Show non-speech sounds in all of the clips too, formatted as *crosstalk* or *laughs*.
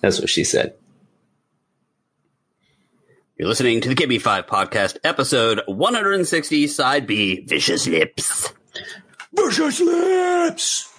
That's what she said. You're listening to the Give Me Five podcast, episode 160, side B, Vicious Lips. Vicious lips.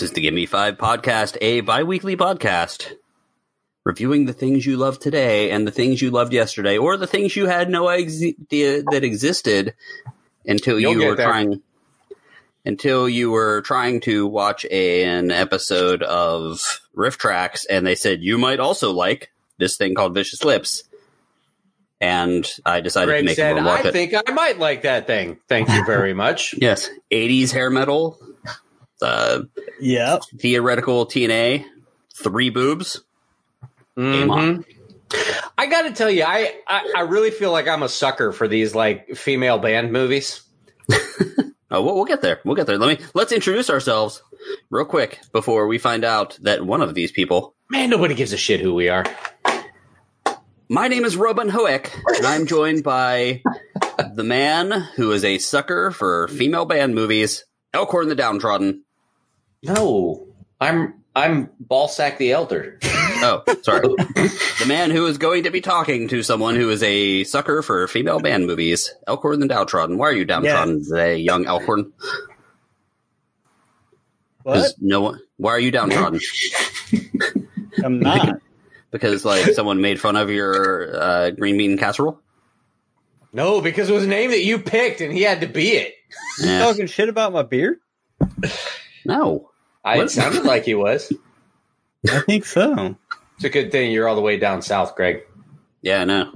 This is the Give Me Five podcast, a bi weekly podcast reviewing the things you love today and the things you loved yesterday, or the things you had no idea that existed until You'll you were there. trying. Until you were trying to watch a, an episode of RiffTrax, and they said you might also like this thing called Vicious Lips, and I decided to make said, I it. think I might like that thing. Thank you very *laughs* much. yes, '80s hair metal, uh, Yep. theoretical TNA, three boobs. Game on. Mhm. I got to tell you, I, I I really feel like I'm a sucker for these like female band movies. *laughs* Oh, we'll, we'll get there. We'll get there. Let me let's introduce ourselves real quick before we find out that one of these people. Man, nobody gives a shit who we are. My name is Robin Hoek, and I'm joined by the man who is a sucker for female band movies, Elkhorn the Downtrodden. No, I'm I'm Ballsack the Elder. Oh, sorry. the man who is going to be talking to someone who is a sucker for female band movies, Elkhorn the Downtrodden. Why are you downtrodden today, young Elkhorn? What? Because no one. Why are you downtrodden? *laughs* I'm not. because like someone made fun of your uh, green bean casserole. No, because it was a name that you picked, and he had to be it. Yeah. Talking shit about my beard? No, I, it sounded like he was. I think so. It's a good thing you're all the way down south, Greg. yeah, no.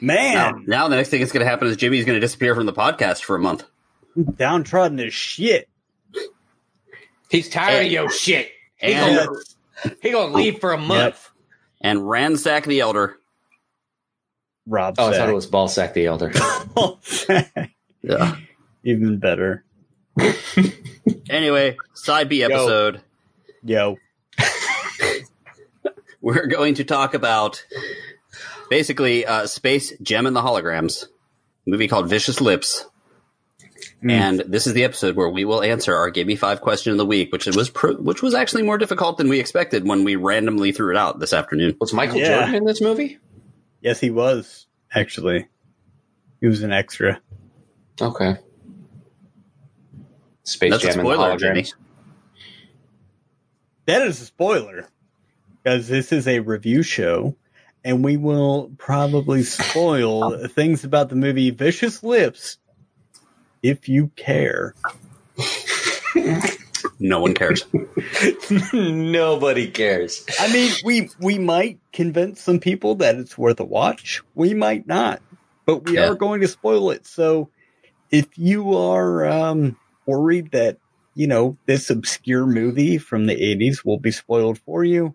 Now, Man, now the next thing that's going to happen is Jimmy's going to disappear from the podcast for a month. downtrodden as shit. He's tired And- of your shit. He and- gonna, he gonna oh, leave for a month. And ransack the elder. Rob Oh, I thought it Sack. was Ballsack the Elder. *laughs* Yeah. Even better. *laughs* Anyway, side B episode. Yo. *laughs* We're going to talk about basically uh, Space Gem and the Holograms, a movie called Vicious Lips. Mm. And this is the episode where we will answer our "Give Me Five question of the week, which was pr- which was actually more difficult than we expected when we randomly threw it out this afternoon. Was Michael Yeah. Jordan in this movie? Yes, he was, actually. He was an extra. Okay. Space That's a Jam and the spoiler, Jimmy. holograms. That is a spoiler. Because this is a review show, and we will probably spoil *laughs* things about the movie Vicious Lips if you care. No one cares. *laughs* Nobody cares. I mean, we we might convince some people that it's worth a watch. We might not, but we Yeah. are going to spoil it. So, if you are um, worried that you know this obscure movie from the '80s will be spoiled for you,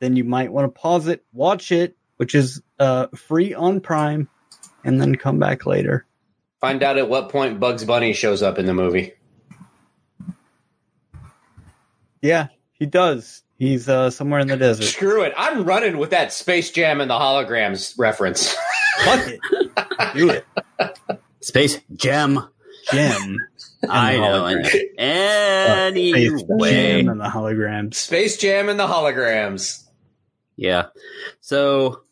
then you might want to pause it, watch it, which is uh, free on Prime, and then come back later. Find out at what point Bugs Bunny shows up in the movie. Yeah, he does. He's uh, somewhere in the desert. Screw it. I'm running with that Space Jam and the holograms reference. Fuck it, do it, Space Jam. Jim. I know. hologram. and- Space Anyway, Jam and the holograms. Space Jam and the holograms. yeah. So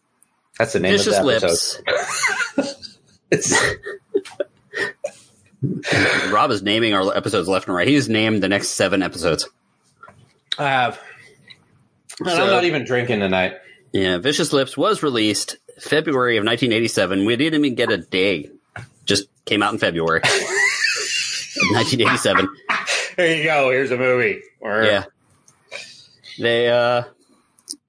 That's the name Vicious of the episode. Lips. *laughs* It's, Rob is naming our episodes left and right. He's named the next seven episodes. I have. And So- I'm not even drinking tonight. Yeah, Vicious Lips was released February of 1987. We didn't even get a day. Just came out in February. *laughs* of 1987. There you go. Here's a movie. Or- Yeah. They uh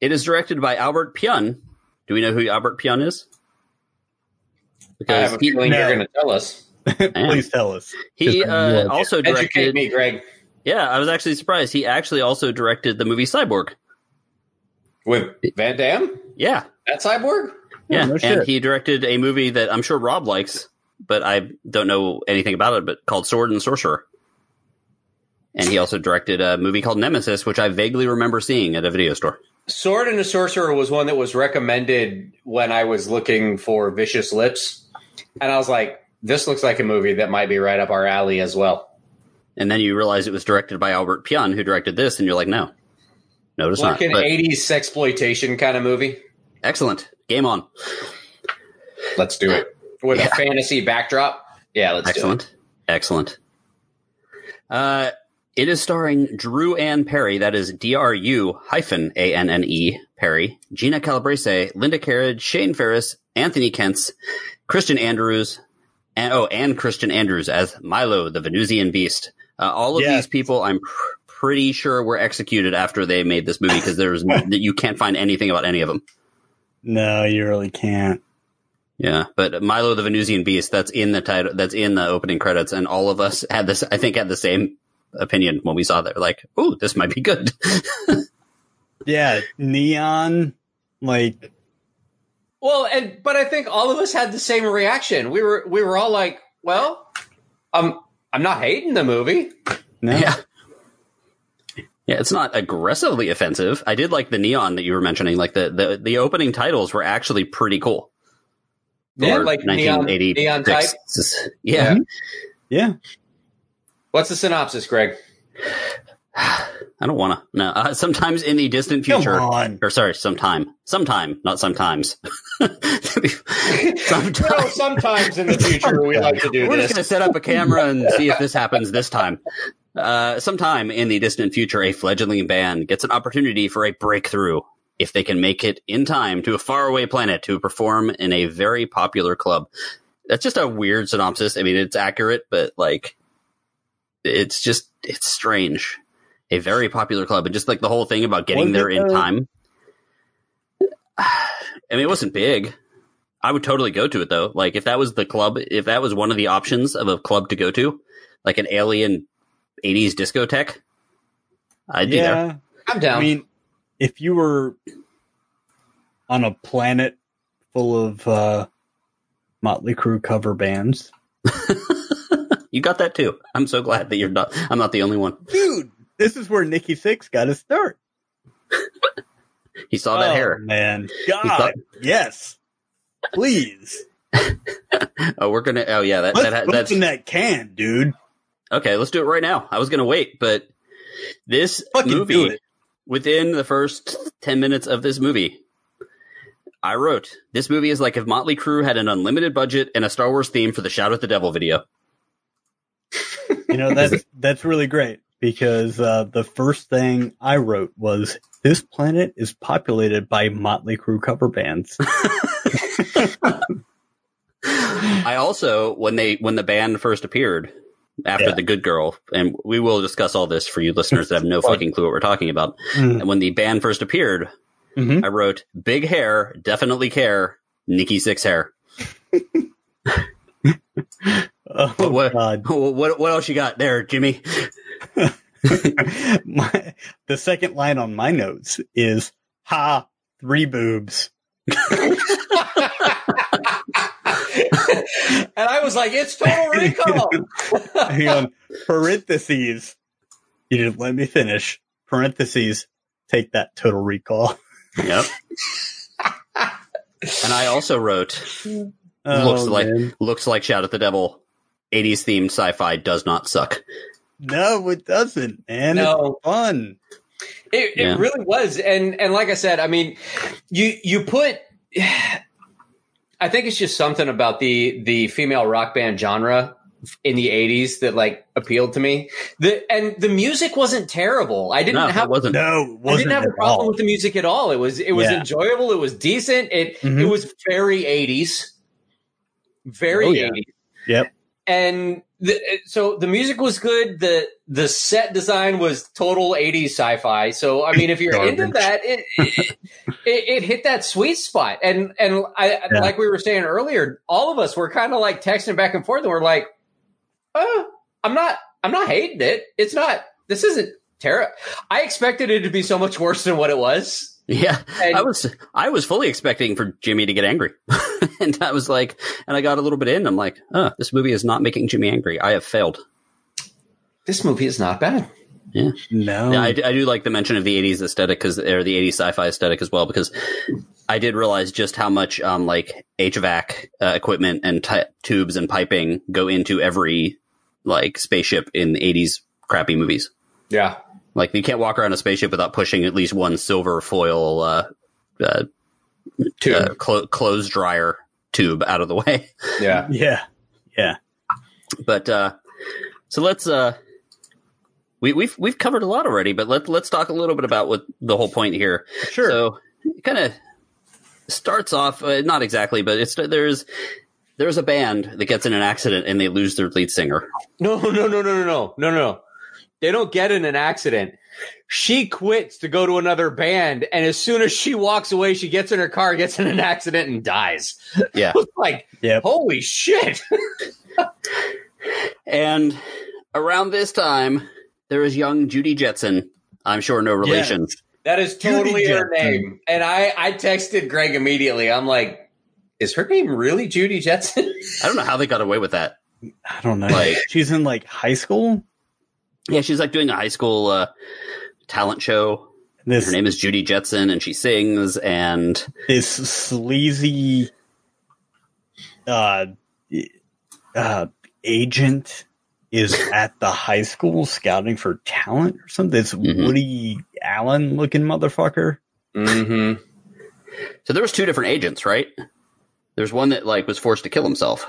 it is directed by Albert Pyun. Do we know who Albert Pyun is? I Because have a feeling No. you're going to tell us. *laughs* Please tell us. he uh, look. also Educate directed me, Greg. Yeah, I was actually surprised. He actually also directed the movie Cyborg. With Van Damme? Yeah. That cyborg? Yeah. no and shit. he directed a movie that I'm sure Rob likes, but I don't know anything about it, but called Sword and Sorcerer. And he also directed a movie called Nemesis, which I vaguely remember seeing at a video store. Sword and the Sorcerer was one that was recommended when I was looking for Vicious Lips. And I was like, this looks like a movie that might be right up our alley as well. And then you realize it was directed by Albert Pyun, who directed this, and you're like, no. No, it's Like not. an But 80s sexploitation kind of movie. excellent. Game on. Let's do it. With Yeah. a fantasy backdrop. Yeah, let's do it. Excellent. Excellent. Uh, it is starring Dru-Anne Perry, that is D R U hyphen A N N E Perry, Gina Calabrese, Linda Kerridge, Shane Ferris, Anthony Kentz, Christian Andrews, and oh, and Christian Andrews as Milo, the Venusian Beast. Uh, all of Yes. these people, I'm pr- pretty sure were executed after they made this movie because there's you can't find anything about any of them. No, you really can't. Yeah, but Milo the Venusian Beast, that's in the title, that's in the opening credits, and all of us had this, I think, had the same opinion when we saw that. Like, ooh, this might be good. *laughs* Yeah, neon, like Well, and but I think all of us had the same reaction. We were we were all like, well, um I'm not hating the movie. no. yeah. Yeah, it's not aggressively offensive. I did like the neon that you were mentioning. Like the, the, the opening titles were actually pretty cool. Yeah, For like neon, 1986. neon type. Yeah. Yeah. What's the synopsis, Greg? I don't want to. No. Uh, sometimes in the distant Come future, on. or sorry, sometime, sometime, not sometimes. You *laughs* sometimes. know, sometimes in the future we like to do this. We're this. just going to set up a camera and see if this happens this time. Uh, sometime in the distant future, a fledgling band gets an opportunity for a breakthrough if they can make it in time to a faraway planet to perform in a very popular club. That's just a weird synopsis. I mean, it's accurate, but like, it's just, it's strange. A very popular club, and just like the whole thing about getting Was there it, in uh, time. *sighs* I mean, it wasn't big. I would totally go to it though. Like if that was the club, if that was one of the options of a club to go to, like an alien 80s discotheque, I'd be there. I'm down. I mean, if you were on a planet full of uh, Motley Crue cover bands, *laughs* You got that too. I'm so glad that you're not, I'm not the only one. dude, this is where Nikki Sixx got to start. *laughs* He saw that oh, hair. man. God, yes. Please. *laughs* Oh, we're gonna. Oh yeah, that, Let's that that's that can, dude. okay. Let's do it right now. I was gonna wait, but this Fucking movie. Within the first ten minutes of this movie. I wrote, this movie is like if Motley Crue had an unlimited budget and a Star Wars theme for the Shout at the Devil video. You know, that's that's really great because uh, the first thing I wrote was this planet is populated by Motley Crue cover bands. *laughs* I also when they when the band first appeared after Yeah. the Good Girl, and we will discuss all this for you listeners that have no *laughs* fucking clue what we're talking about. Mm. And when the band first appeared, Mhm. I wrote big hair, definitely care, Nikki Sixx hair. *laughs* Oh What- God! *laughs* What what else you got there, Jimmy? my, the second line on my notes is "Ha, three boobs." And I was like, it's total *laughs* recall. Hang on, parentheses. You didn't let me finish. Parentheses. Take that total recall. Yep. *laughs* and I also wrote Oh, looks like man. looks like Shout at the Devil. 80s themed sci-fi does not suck. no, it doesn't, man. No. It's fun. It, Yeah. it really was, and and like I said, I mean, you you put I think it's just something about the the female rock band genre in the 80s that like appealed to me. The and the music wasn't terrible. I didn't No, have it wasn't. No, it I wasn't didn't have a problem all. with the music at all. It was it was Yeah. enjoyable. It was decent. It it Mhm. was very 80s. Very Oh, yeah. 80s. Yep. And the, so the music was good. The the set design was total 80s sci-fi. So I mean if you're into Garbage. that it, it it hit that sweet spot. And and I Yeah. like we were saying earlier, all of us were kind of like texting back and forth and we're like, "Oh, I'm not I'm not hating it. It's not this isn't terrible. I expected it to be so much worse than what it was. Yeah, And- I was I was fully expecting for Jimmy to get angry, *laughs* and I was like, and I got a little bit in. I'm like, oh, this movie is not making Jimmy angry. I have failed. This movie is not bad. Yeah, no. Yeah, I, d- I do like the mention of the '80s aesthetic because or the '80s sci-fi aesthetic as well because I did realize just how much um like HVAC uh, equipment and t- tubes and piping go into every like spaceship in the '80s crappy movies. Yeah. Like you can't walk around a spaceship without pushing at least one silver foil uh, uh, Two. uh, clo- clothes dryer tube out of the way. yeah. *laughs* yeah. Yeah. But uh, so let's uh, we, we've we've covered a lot already, but let let's talk a little bit about what the whole point here. Sure. So it kind of starts off uh, not exactly, but it's there's there's a band that gets in an accident and they lose their lead singer. No, no, no, no, no, no, no, no. They don't get in an accident. She quits to go to another band, and as soon as she walks away, she gets in her car, gets in an accident, and dies. Yeah, *laughs* like, Yep. holy shit! *laughs* and around this time there is young Judy Jetson. I'm sure no relation. That is Judy totally her Jetson. name. And I, I texted Greg immediately. I'm like, is her name really Judy Jetson? I don't know how they got away with that. I don't know. Like- *laughs* She's in like high school. Yeah, she's like doing a high school uh, talent show. This Her name is Judy Jetson, and she sings. And this sleazy uh uh agent is at the high school scouting for talent or something. This Mhm. Woody Allen looking motherfucker. mm-hmm. so there was two different agents, right? There's one that like was forced to kill himself.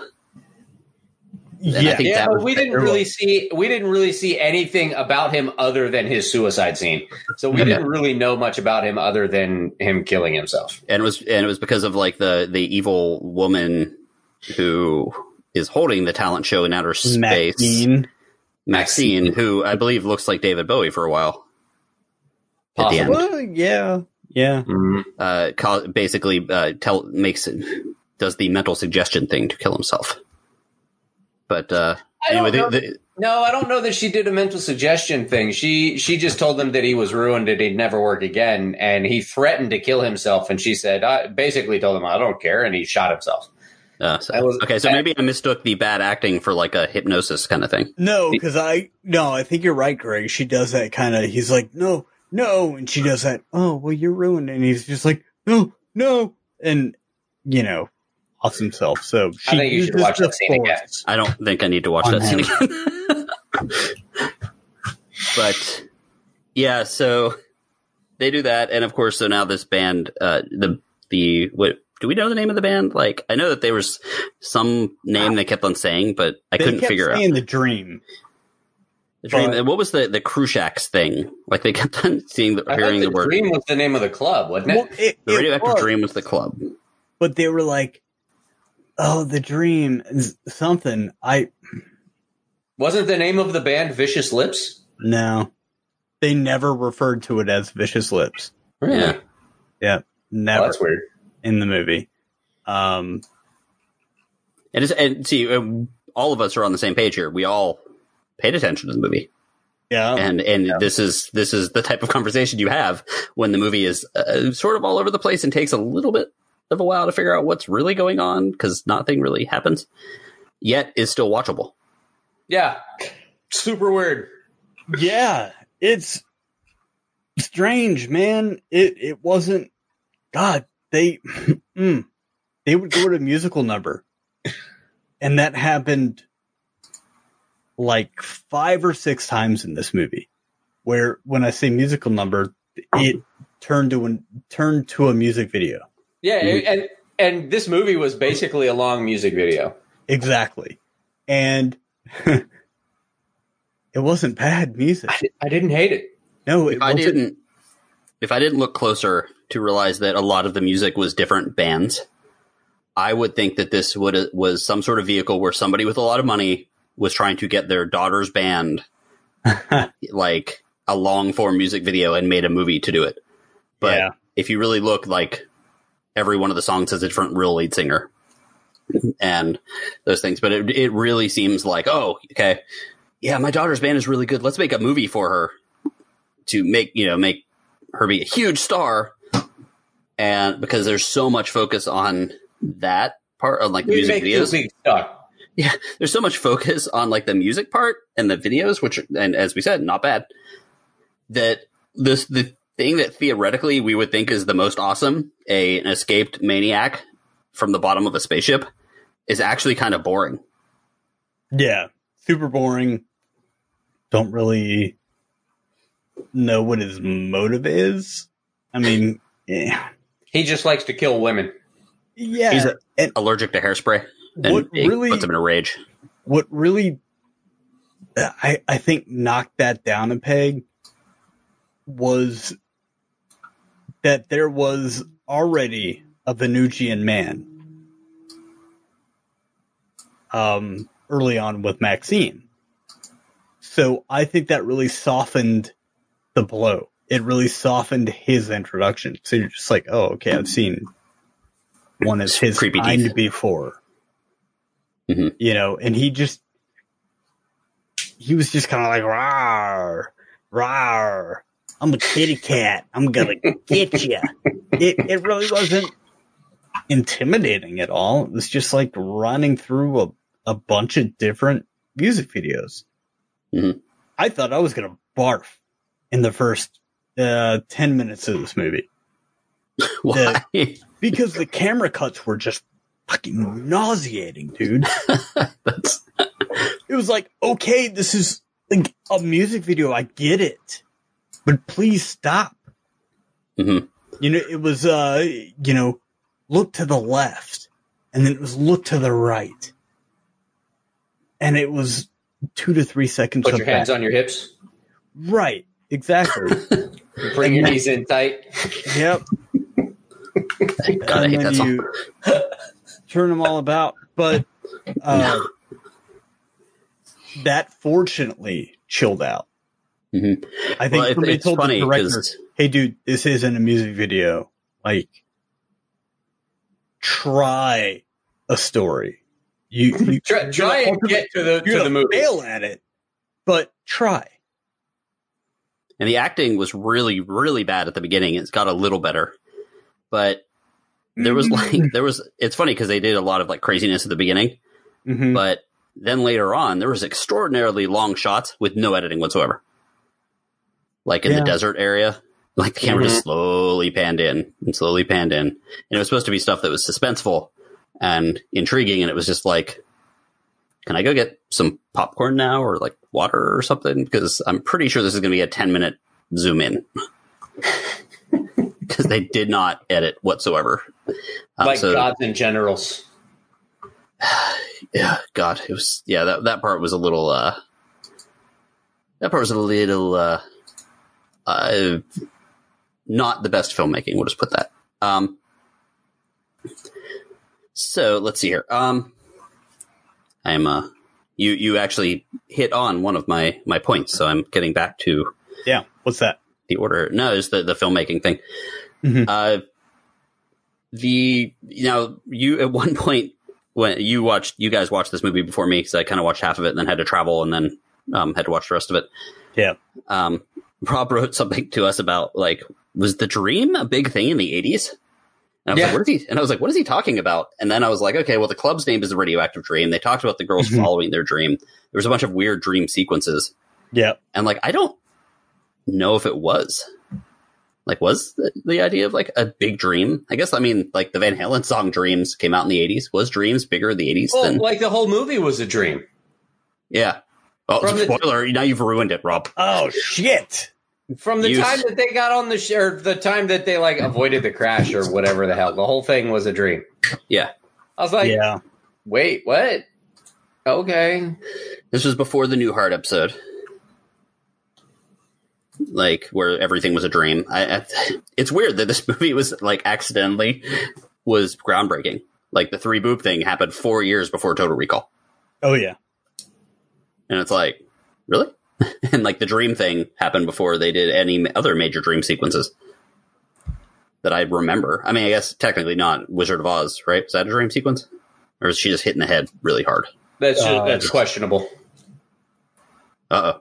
I Yeah. think Yeah, that but was- we didn't really was- see we didn't really see anything about him other than his suicide scene. So we Okay. didn't really know much about him other than him killing himself. and it was and it was because of like the the evil woman who is holding the talent show in outer space, Maxine. Maxine, who I believe looks like David Bowie for a while. At the end, Well, yeah. Yeah. Mhm. uh, basically uh, tell makes does the mental suggestion thing to kill himself. But uh, anyway, know the, the, No, I don't know that she did a mental suggestion thing. She she just told him that he was ruined and he'd never work again, and he threatened to kill himself. And she said, I basically told him I don't care, and he shot himself. uh, so- was- okay, so maybe I mistook the bad acting for like a hypnosis kind of thing. No, because I no, I think you're right, Greg. She does that kind of. He's like, no, no, and she does that. Oh, well, you're ruined, and he's just like, no, no, and you know, off himself. So she I think you should watch that scene again. I don't think I need to watch On that scene again. *laughs* but yeah, so they do that, and of course, so now this band, uh, the the what do we know the name of the band? Like, I know that there was some name they kept on saying, but I They couldn't kept figure out. saying the dream. The dream, but- what was the the Cruciax thing? Like they kept on seeing the, I hearing thought the the word. dream was the name of the club, wasn't it? Well, it, The it radioactive was, dream was the club. but they were like, oh, the dream is something. I Wasn't the name of the band Vicious Lips? no, they never referred to it as vicious lips. Yeah. Yeah, never that's weird. in the movie. Um, And, it's, and see, uh, all of us are on the same page here. We all paid attention to the movie. yeah, and and this is this is the type of conversation you have when the movie is uh, sort of all over the place and takes a little bit of a while to figure out what's really going on because nothing really happens yet is still watchable Yeah, super weird. yeah, it's strange, man. It it wasn't. God, they *laughs* mm, they would go to a musical number, and that happened like five or six times in this movie. Where when I say musical number, it turned to an turned to a music video. Yeah, and and this movie was basically a long music video. Exactly. And *laughs* it wasn't bad music. I, I didn't hate it. No, it If I wasn't. didn't, if I didn't look closer to realize that a lot of the music was different bands, I would think that this would was some sort of vehicle where somebody with a lot of money was trying to get their daughter's band *laughs* like a long form music video and made a movie to do it. But Yeah. if you really look, like every one of the songs has a different real lead singer and those things. But it it really seems like oh okay yeah my daughter's band is really good. Let's make a movie for her to make you know make her be a huge star. And because there's so much focus on that part of like the We music make videos, yeah, there's so much focus on like the music part and the videos, which, and as we said, not bad. That this the thing that theoretically we would think is the most awesome, a an escaped maniac from the bottom of a spaceship, is actually kind of boring. Yeah, super boring. Don't really know what his motive is. I mean, yeah, *laughs* He just likes to kill women. yeah. He's a- and Allergic to hairspray, and What really- puts him in a rage. what really, I I think knocked that down a peg was that there was already a Venusian man. Um, early on with Maxine. So I think that really softened the blow. It really softened his introduction. So you're just like, oh, okay, I've seen one of his Creepy kind teeth. before. Mhm. You know, and he just he was just kind of like rawr, rawr. I'm a kitty cat. I'm gonna get you. It it really wasn't intimidating at all. It was just like running through a a bunch of different music videos. Mhm. I thought I was gonna barf in the first uh, ten minutes of this movie *laughs* Why? *laughs* because the camera cuts were just fucking nauseating, dude. *laughs* It was like, okay, this is like a music video. I get it, but please stop. Mhm. You know, it was, uh, you know, look to the left and then it was look to the right. And it was two to three seconds Put of your hands that. on your hips. Right. Exactly. *laughs* Bring your knees in tight. yep. God, I and hate then that song. you turn them all about. But, uh, that fortunately chilled out. Mhm. I think Well, it- somebody it's told funny the director, 'cause- "Hey, dude, this isn't a music video. Like, try a story. You, you Try, try and get to the you're to the movie. fail at it, but try." And the acting was really, really bad at the beginning. It's got a little better, but there was like there was. It's funny because they did a lot of like craziness at the beginning, Mhm. but then later on there was extraordinarily long shots with no editing whatsoever. Like in Yeah. the desert area, like the camera just slowly panned in and slowly panned in, and it was supposed to be stuff that was suspenseful and intriguing, and it was just like. Can I go get some popcorn now or like water or something? Because I'm pretty sure this is going to be a 10 minute zoom in. *laughs* Because they did not edit whatsoever. Um, like so- gods and generals. *sighs* yeah, God, it was yeah that that part was a little uh that part was a little uh uh not the best filmmaking. We'll just put that. Um, so let's see here. Um, I'm uh you you actually hit on one of my my points, so I'm getting back to Yeah. What's that? the order. No, it's the the filmmaking thing. Mhm. Uh, the you know you at one point when you watched you guys watched this movie before me because I kind of watched half of it and then had to travel and then um, had to watch the rest of it. Yeah. Um, *laughs* Rob wrote something to us about like was the dream a big thing in the eighties? And I was Yeah. like, what is he? And I was like, what is he talking about? And then I was like, okay, well, the club's name is the Radioactive Dream. They talked about the girls Mhm. following their dream. There was a bunch of weird dream sequences. Yeah. And like, I don't know if it was. Like, was the, the idea of like a big dream? I guess, I mean, like the Van Halen song Dreams came out in the 80s. Was Dreams bigger in the 80s Well, than. like the whole movie was a dream. yeah. Oh, From the- spoiler. now you've ruined it, Rob. Oh shit! From the You- time that they got on the sh- or the time that they like avoided the crash or whatever the hell, the whole thing was a dream. Yeah. I was like, yeah. wait, what? Okay. This was before the Newhart episode, like where everything was a dream. I, I, it's weird that this *laughs* movie was like accidentally was groundbreaking. Like the three boob thing happened four years before Total Recall, Oh yeah. and it's like really, *laughs* and like the dream thing happened before they did any other major dream sequences that I remember. I mean, I guess technically not Wizard of Oz, right? Is that a dream sequence, or is she just hitting the head really hard? That's Uh, that's questionable. Uh oh,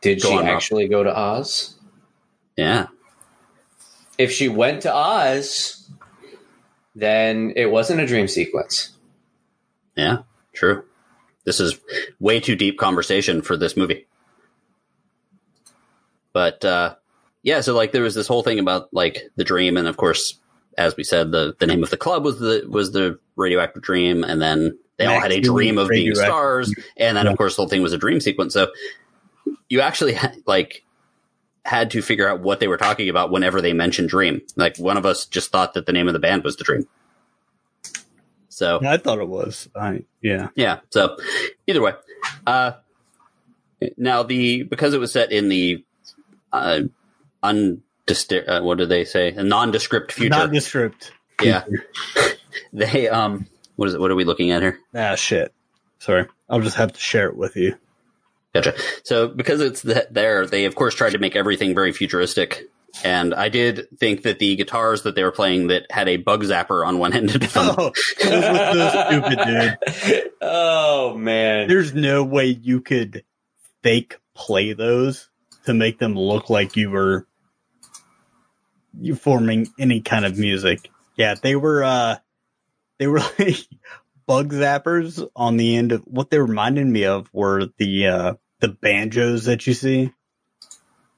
Did Go she on, Rob. actually go to Oz? yeah. If she went to Oz, then it wasn't a dream sequence. Yeah, true. This is way too deep conversation for this movie. But uh yeah, so like there was this whole thing about like the dream and of course as we said the the name of the club was the was the radioactive dream and then they all had a dream of being stars and then Yeah. of course the whole thing was a dream sequence. So you actually ha- like had to figure out what they were talking about whenever they mentioned dream. Like one of us just thought that the name of the band was the dream. So I thought it was. I yeah. yeah. So either way, uh, now the because it was set in the uh, undist- uh, what do they say? A nondescript future. Nondescript. yeah. *laughs* they um, what is it? What are we looking at here? Ah shit. Sorry. I'll just have to share it with you. Gotcha. So because it's th- there, they of course tried to make everything very futuristic. And I did think that the guitars that they were playing that had a bug zapper on one end of them. Oh, *laughs* those so stupid, dude. oh man. There's no way you could fake play those to make them look like you were you forming any kind of music. Yeah, they were uh they were *laughs* like bug zappers on the end of what they reminded me of were the uh the banjos that you see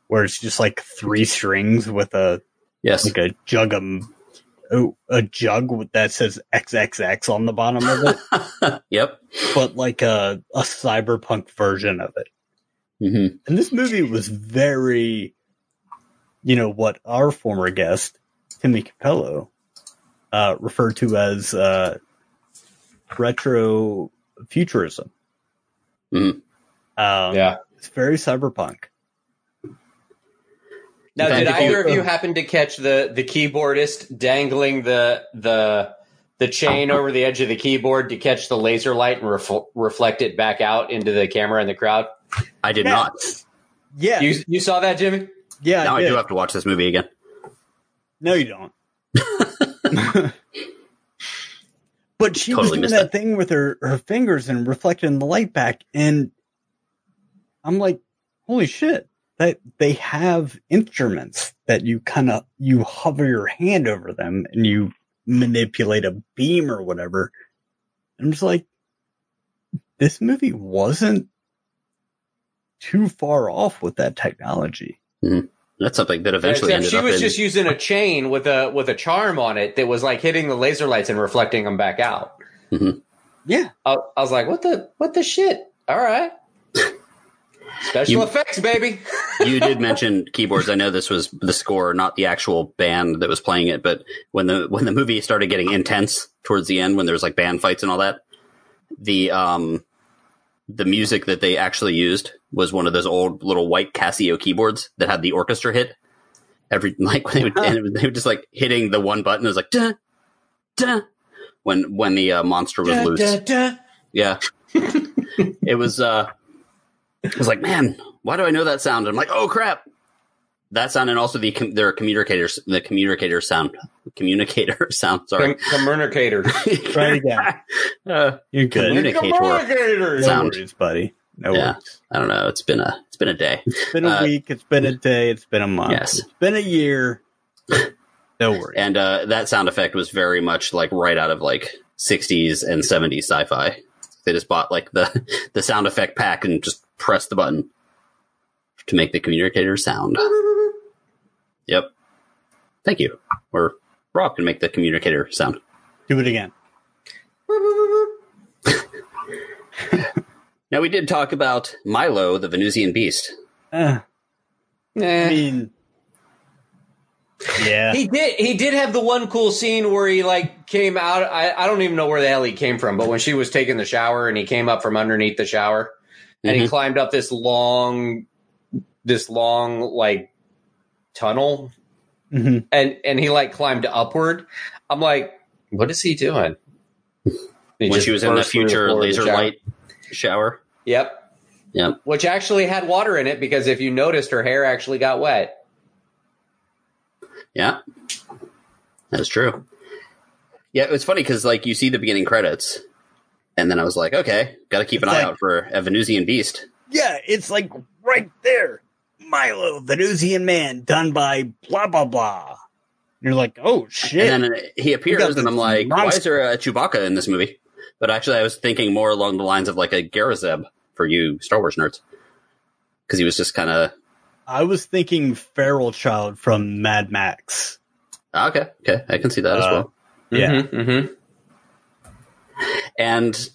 where it's just like three strings with a Yes. like a jug of oh, a jug that says XXX on the bottom of it, *laughs* yep. but like a a cyberpunk version of it. hmm And this movie was very, you know, what our former guest Timmy Capello uh, referred to as uh, retro futurism. Mhm. Um, Yeah. it's very cyberpunk. Now, did either of you happen to catch the the keyboardist dangling the the the chain over the edge of the keyboard to catch the laser light and refl- reflect it back out into the camera and the crowd? I did Yeah. not. Yeah, You you saw that, Jimmy? yeah. now I did. do have to watch this movie again. No, you don't. *laughs* but she was Totally doing missed that thing with her, her fingers and reflecting the light back. And I'm like, holy shit, that they have instruments that you kind of, you hover your hand over them and you manipulate a beam or whatever. I'm just like, this movie wasn't too far off with that technology. Hmm. That's something that eventually Except ended she up was in. just using a chain with a with a charm on it that was like hitting the laser lights and reflecting them back out. Mm-hmm. Yeah. I, I was like, what the what the shit? All right. Special You- effects, baby. *laughs* you did mention keyboards. I know this was the score, not the actual band that was playing it, but when the when the movie started getting intense towards the end, when there was like band fights and all that, the um the music that they actually used was one of those old little white Casio keyboards that had the orchestra hit. Every *laughs* like when they would, and it was- they would just like hitting the one button. It was like da da when when the uh, monster was loose. Da, da. Yeah. *laughs* it was uh it was like, man, why do I know that sound? I'm like, oh crap. That sound and also the com- their communicators the communicator sound. Communicator *laughs* sound, sorry. Com- communicator. *laughs* Try it again. uh, You're good. Communicator. Communicators. No worries, buddy. No Yeah. worries. I don't know. It's been a it's been a day. It's been a Uh, week. It's been a day. It's been a month. Yes. It's been a year. *laughs* No worries. And uh that sound effect was very much like right out of like 60s and 70s sci-fi. They just bought like the the sound effect pack and just pressed the button to make the communicator sound. *laughs* Yep. Thank you. Or Rob can make the communicator sound. Do it again. *laughs* Now we did talk about Milo, the Venusian beast. Uh, I Eh. mean, yeah, He did. He did have the one cool scene where he like came out. I, I don't even know where the hell he came from, but when she was taking the shower and he came up from underneath the shower and he Mhm. climbed up this long, this long like tunnel, Mhm. and and he like climbed upward. I'm like, what is he doing? He when she was in the future floor of the laser shower. light shower. Yep. Yep. Which actually had water in it because if you noticed, her hair actually got wet. Yeah, that's true. Yeah, it's funny because like you see the beginning credits, and then I was like, okay, got to keep an It's eye like- out for a Venusian beast. yeah, it's like right there, Milo, Venusian man, done by blah blah blah. And you're like, oh shit! And then uh, he appears, and I'm this like, why is there a Chewbacca in this movie? But actually, I was thinking more along the lines of like a Garazeb for you Star Wars nerds, because he was just kind of I was thinking feral child from Mad Max. okay. Okay, I can see that as Uh, well. Yeah. hmm And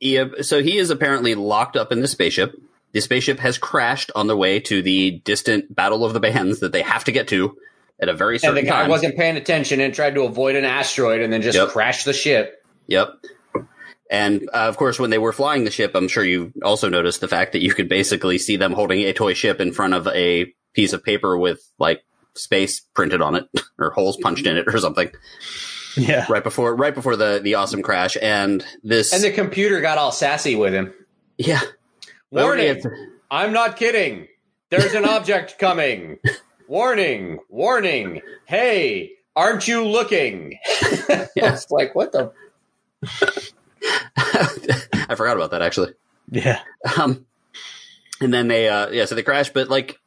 he, so he is apparently locked up in the spaceship. The spaceship has crashed on the way to the distant Battle of the Bands that they have to get to at a very And certain the guy time. wasn't paying attention and tried to avoid an asteroid and then just Yep. crashed the ship. Yep. And uh, of course, when they were flying the ship, I'm sure you also noticed the fact that you could basically see them holding a toy ship in front of a piece of paper with like space printed on it *laughs* or holes punched in it or something Yeah. right before right before the the awesome crash. And this, And the computer got all sassy with him. yeah, Warning! I'm not kidding. There's an object coming. Warning! Warning! Hey, aren't you looking? *laughs* Yeah. it's like what the? *laughs* I forgot about that actually. Yeah. Um, and then they, uh, yeah, so they crash, but like,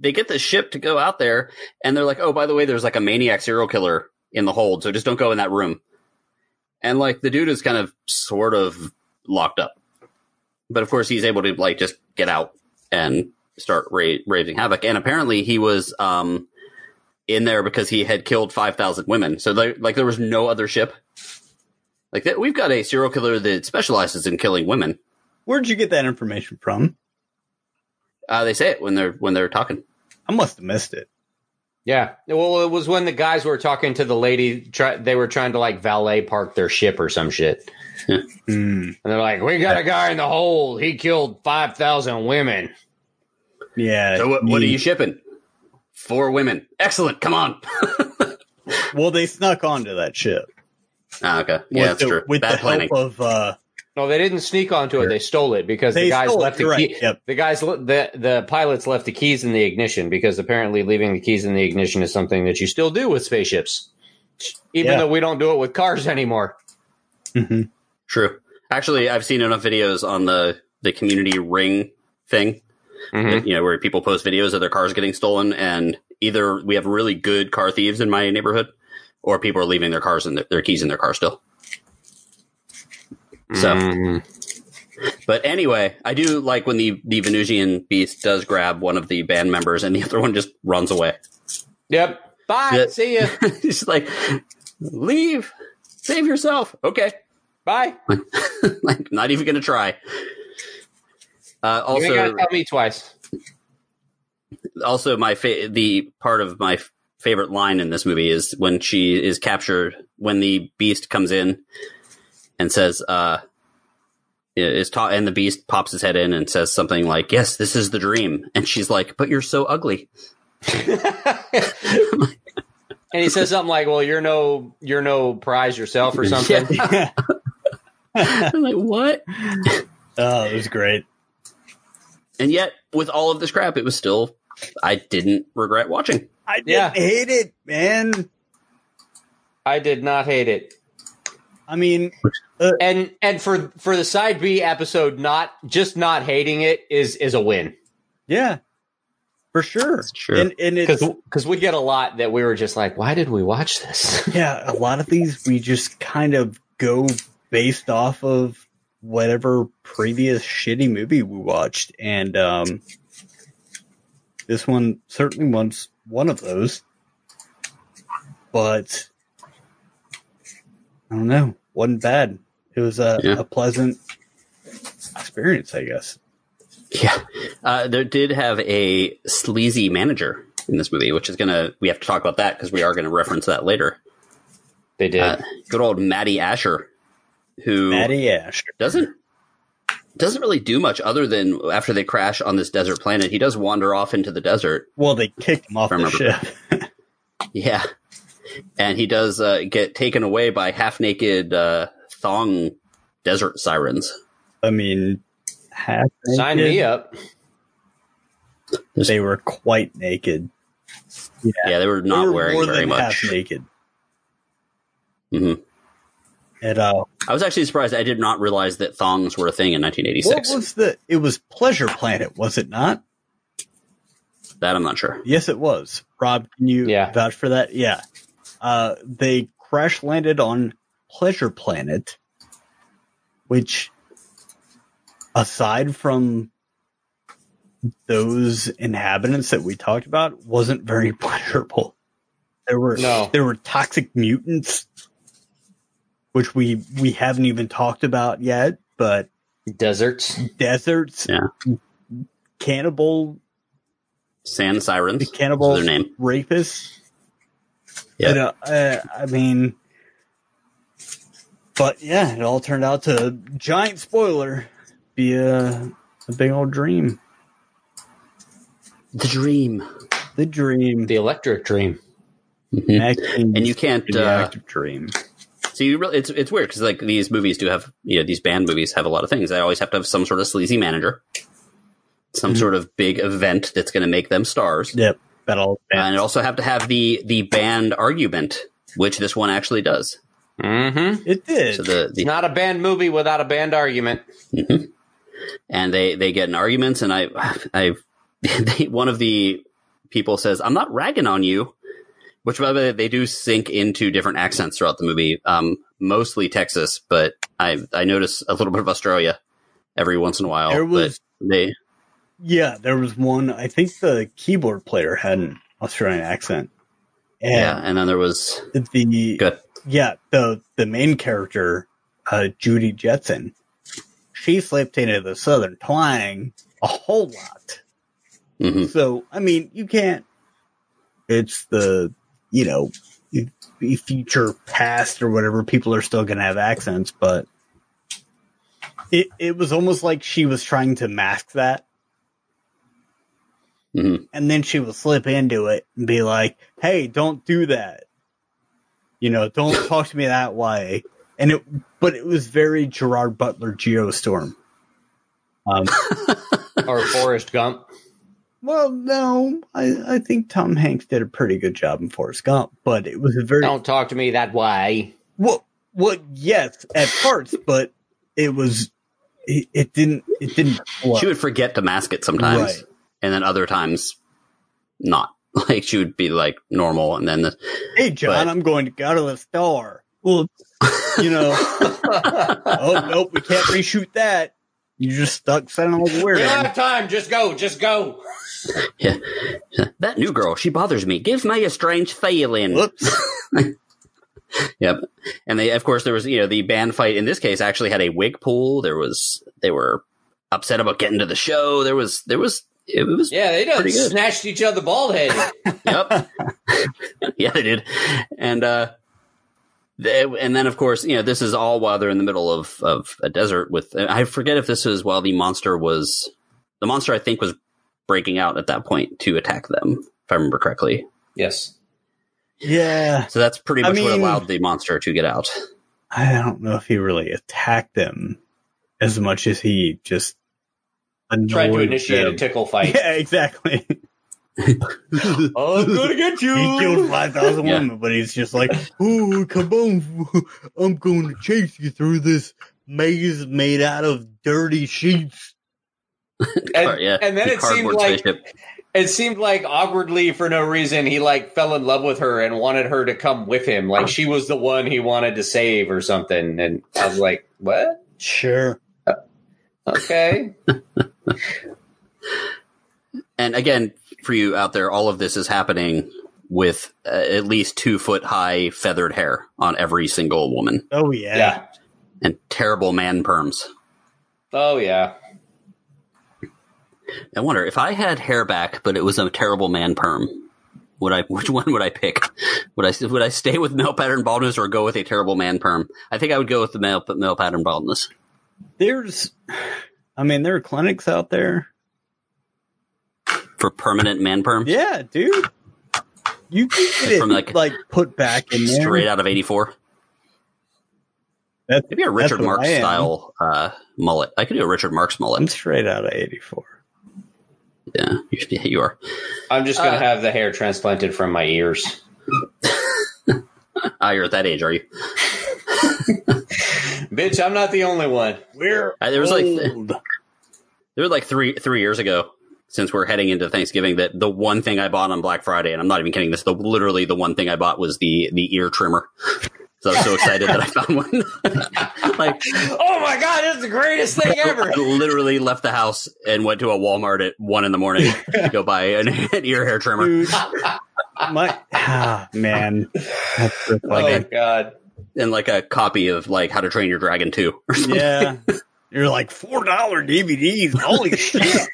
they get the ship to go out there, and they're like, oh, by the way, there's like a maniac serial killer in the hold, so just don't go in that room. And like, the dude is kind of sort of locked up. But of course, he's able to like just get out and start ra- raising havoc. And apparently, he was, um, in there because he had killed 5,000 women. So like, there was no other ship. Like, that, we've got a serial killer that specializes in killing women. Where'd you get that information from? Uh, they say it when they're when they're talking. I must have missed it. Yeah. Well, it was when the guys were talking to the lady. Try, they were trying to like valet park their ship or some shit. Hmm. And they're like, "We got a guy in the hold. He killed five thousand women." Yeah. So what, what are you shipping? Four women. Excellent. Come on. Well, they snuck onto that ship. Ah, okay. Yeah, With that's the, true. With Bad the planning. help of uh, No, they didn't sneak onto it. They stole it because They the guys stole it, left the you're right, key. yep. The guys, the the pilots left the keys in the ignition because apparently leaving the keys in the ignition is something that you still do with spaceships, even Yeah. though we don't do it with cars anymore. mhm. True. Actually, I've seen enough videos on the the community ring thing. Mhm. You know, where people post videos of their cars getting stolen, and either we have really good car thieves in my neighborhood, or people are leaving their cars and their, their keys in their car still. So, Mm. but anyway, I do like when the the Venusian beast does grab one of the band members, and the other one just runs away. Yep. Bye. Yeah. See you. He's *laughs* like, leave, save yourself. Okay, Bye. *laughs* like not even gonna try. Uh, you also, gotta tell me twice. also my fa- the part of my f- favorite line in this movie is when she is captured when the beast comes in and says uh is taught, and the beast pops his head in and says something like yes this is the dream and she's like but you're so ugly *laughs* And he says something like, "Well, you're no, you're no prize yourself, or *laughs* something." Yeah. *laughs* i'm like what oh, it was great. and yet with all of this crap it was still i didn't regret watching I didn't Yeah. hate it, man. I did not hate it. I mean, And and for for the side B episode, not just not hating it is is a win yeah, for sure. Sure. And, and it's because because we get a lot that we were just like, why did we watch this? *laughs* yeah, a lot of these we just kind of go based off of whatever previous shitty movie we watched, and um, this one certainly was one of those. But I don't know, wasn't bad. It was a, Yeah. a pleasant experience, I guess. Yeah, uh, there did have a sleazy manager in this movie, which is gonna we have to talk about that because we are going to reference that later. They did. Uh, good old Matty Asher, who Matty Asher doesn't doesn't really do much other than after they crash on this desert planet, he does wander off into the desert. Well, they kicked him off the ship. *laughs* Yeah, and he does uh, get taken away by half naked uh, thong desert sirens. I mean, half Sign me up. They were quite naked. Yeah, Yeah, they were not they were wearing more very than much. half naked. hmm And uh, I was actually surprised. I did not realize that thongs were a thing in what 1986. was the? It was Pleasure Planet, was it not? that I'm not sure. Yes, it was. Rob, can you Yeah. vouch for that? Yeah. Uh, they crash landed on Pleasure Planet, which, aside from those inhabitants that we talked about, wasn't very *laughs* pleasurable. There were No. there were toxic mutants, which we we haven't even talked about yet, but Deserts. deserts, Yeah. cannibal Sand sirens. cannibal their name. rapists. Yeah. And, uh, uh, I mean, but yeah, it all turned out to giant spoiler be a, a big old dream. The dream. The dream, The electric dream. Mhm. And you can't. the Uh, active dream. so you really, it's it's weird because like these movies do have you know these band movies have a lot of things. They always have to have some sort of sleazy manager, some Mhm. sort of big event that's going to make them stars, Yep, that all. and it also have to have the the band argument, which this one actually does. Mm-hmm. it did. So the, It's not a band movie without a band argument. Mhm. and they they get in arguments, and I I *laughs* they, one of the people says, "I'm not ragging on you," which by the way they do sink into different accents throughout the movie, um, mostly Texas, but I I notice a little bit of Australia every once in a while. There but was- they yeah, there was one. I think the keyboard player had an Australian accent, yeah, and and then there was the good. yeah the the main character, uh, Judy Jetson, she slipped into the southern twang a whole lot. hmm So, I mean, you can't. It's the, you know, future past or whatever, people are still going to have accents, but it, it was almost like she was trying to mask that. Mhm. And then she would slip into it and be like, hey, don't do that. You know, don't *laughs* talk to me that way. And it, but it was very Gerard Butler Geostorm. Um, *laughs* Or Forrest Gump. Well, no, I, I think Tom Hanks did a pretty good job in Forrest Gump, but it was a very Don't talk to me that way. well, well, yes, at parts, but it was it, it didn't it didn't flow. She would forget to mask it sometimes, Right. And then other times not. *laughs* Like she would be like normal, and then the, hey, John, but- I'm going to go to the store. Well, you know, *laughs* oh nope, we can't reshoot that. You just stuck sounding like a We don't weirdo. have time. Just go. Just go. yeah, that new girl, she bothers me. Gives me a strange feeling. Whoops. *laughs* Yep. And they, of course, there was, you know, the band fight in this case actually had a wig pool. There was, they were upset about getting to the show. There was, there was, it was, Yeah, they done Pretty good. snatched each other bald headed. *laughs* yep. *laughs* yeah, they did. And, uh, they, and then of course, you know, this is all while they're in the middle of, of a desert with, I forget if this was while the monster was, the monster I think was breaking out at that point to attack them, if I remember correctly. yes. Yeah, So that's pretty I much what allowed the monster to get out. I don't know if he really attacked them as much as he just Tried to initiate them. a tickle fight. *laughs* Yeah, exactly. *laughs* I'm gonna get you. He killed 5,000 Yeah. women, but he's just like, oh, come on. *laughs* I'm going to chase you through this maze made out of dirty sheets. And, yeah, and then the it seemed like spaceship. it seemed like awkwardly for no reason he like fell in love with her and wanted her to come with him. Like she was the one he wanted to save or something. And I was like, what? Sure. Okay. *laughs* And again, for you out there, all of this is happening with uh, at least two foot high feathered hair on every single woman Oh, yeah. yeah. and terrible man perms. Oh yeah. I wonder if I had hair back, but it was a terrible man perm. Would I? *laughs* Which one would I pick? Would I? Would I stay with male pattern baldness or go with a terrible man perm? I think I would go with the male male pattern baldness. There's, I mean, there are clinics out there. for permanent man perm. Yeah, dude. You can get it From, like, like, put back in there. Straight out of '84. That's, Maybe a Richard what Marx style uh, mullet. I could do a Richard Marx I'm mullet. straight out of '84. Yeah, you, yeah, you are. I'm just gonna Uh, have the hair transplanted from my ears. *laughs* Ah, you're at that age, are you? *laughs* Bitch, I'm not the only one. We're Uh, there was like old. *laughs* there was like three three years ago. Since we're heading into Thanksgiving, that the one thing I bought on Black Friday, and I'm not even kidding. This the literally the one thing I bought was the the ear trimmer. So I was so excited that I found one. *laughs* like Oh my god, it's the greatest thing ever. I *laughs* literally left the house and went to a Walmart at one in the morning to go buy an, an ear hair trimmer. Dude, my ah, man, that's so oh my god. And like a copy of like How to Train Your Dragon 2 or something. yeah. *laughs* You're like four dollar DVDs. Holy *laughs* shit!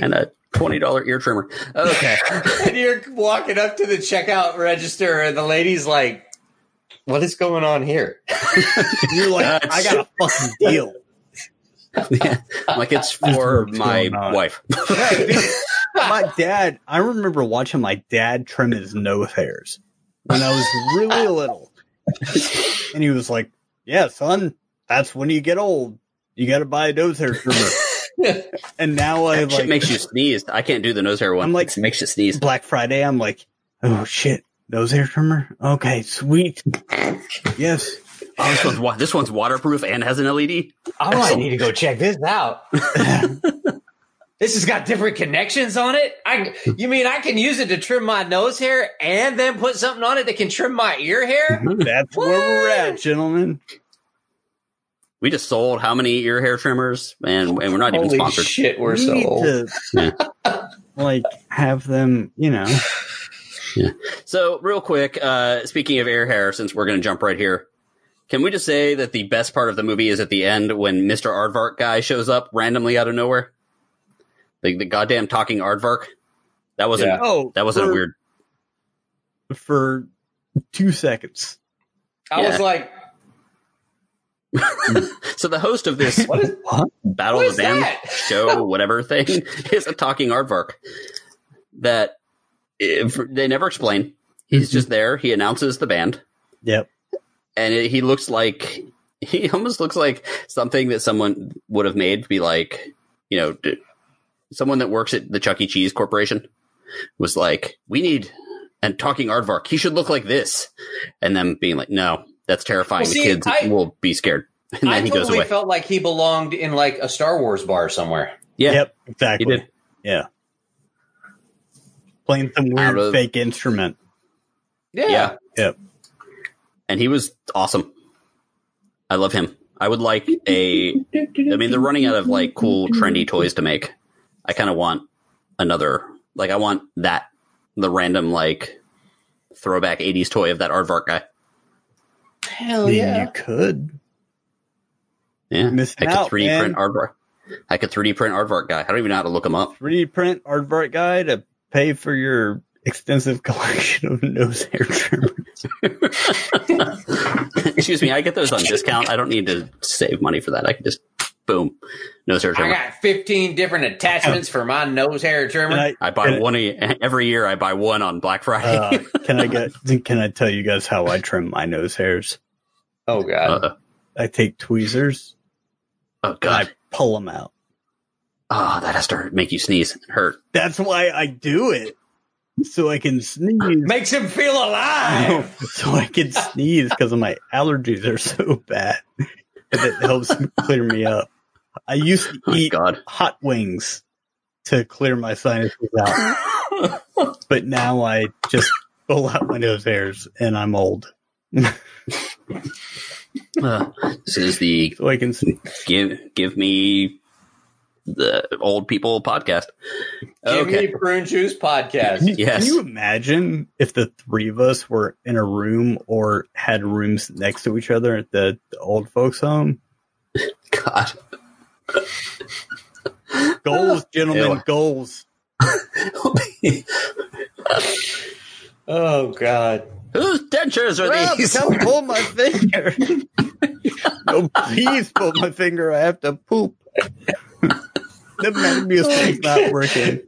and a twenty dollar ear trimmer. Okay, *laughs* And you're walking up to the checkout register, and the lady's like, "What is going on here?" You're like, That's- I got a fucking deal. yeah, like it's for my wife. my dad, I remember watching my dad trim his nose hairs when I was really little. And he was like, Yeah, son, that's when you get old. You got to buy a nose hair trimmer. *laughs* And now I That shit like makes you sneeze. I can't do the nose hair one. I'm like- it makes you sneeze. Black Friday, I'm like, Oh shit, nose hair trimmer? Okay, sweet. Yes. Oh, this one's wa- this one's waterproof and has an LED. Oh, I might need to go check this out. *laughs* this has got different connections on it. I, *laughs* you mean I can use it to trim my nose hair and then put something on it that can trim my ear hair? *laughs* That's where we're at, gentlemen. We just sold how many ear hair trimmers, and and we're not even Holy sponsored. shit, we're We so need old. to *laughs* like have them, you know. Yeah. So, real quick, uh, speaking of ear hair, since we're going to jump right here, can we just say that the best part of the movie is at the end when Mr. Aardvark guy shows up randomly out of nowhere? Like the goddamn talking Aardvark? That wasn't, Yeah. Oh, that wasn't for, weird. for two seconds. I was like, *laughs* So, the host of this what is what? Battle What of the Band show, *laughs* whatever thing, *laughs* is a talking aardvark that eh, if, they never explain. He's mm-hmm. just there. He announces the band, Yep. and it, he looks like he almost looks like something that someone would have made to be like, you know, d- someone that works at the Chuck E. Cheese Corporation was like, we need And talking aardvark. He should look like this, and them being like, no, that's terrifying. Well, see, the kids I- will be scared, *laughs* and then I he goes totally away. felt like he belonged in like a Star Wars bar somewhere. yeah, Yep. he did. Yeah. Playing some weird of- fake instrument. Yeah. Yeah. Yep. and he was awesome. I love him. I would like a. I mean, they're running out of like cool, trendy toys to make. I kind of want another. Like, I want that the random like throwback '80s toy of that aardvark guy. Hell I mean, You could. Yeah, Missing I could out, 3D man. print aardvark. I could 3D print aardvark guy. I don't even know how to look him up. 3D print aardvark guy to pay for your extensive *laughs* collection of nose hair trimmers. *laughs* Excuse me, I get those on discount. I don't need to save money for that. I can just boom, nose hair I got 15 different attachments for my nose hair trimmer. I, I buy one a, *laughs* every year. I buy one on Black Friday. uh, *laughs* can I get? Can I tell you guys how I trim my nose hairs? oh god. Uh, I take tweezers oh and god. I pull them out. Oh, that has to make you sneeze and hurt. That's why I do it, so I can sneeze. Makes him feel alive. *laughs* so I can sneeze because my allergies are so bad. It helps clear me up. I used to *laughs* Oh eat god. hot wings to clear my sinuses out, *laughs* but now I just pull out my nose hairs and I'm old. *laughs* Uh, this is the So I can sneeze. give give me the old people podcast. Give Okay. me prune juice podcast. Yes. Can you imagine if the three of us were in a room or had rooms next to each other at the, the old folks' home? God. *laughs* Goals, gentlemen, Ew. goals. *laughs* Oh God. Whose dentures are Rob, these? don't pull my finger. *laughs* no, please pull my finger. I have to poop. the Metabuse thing's not working.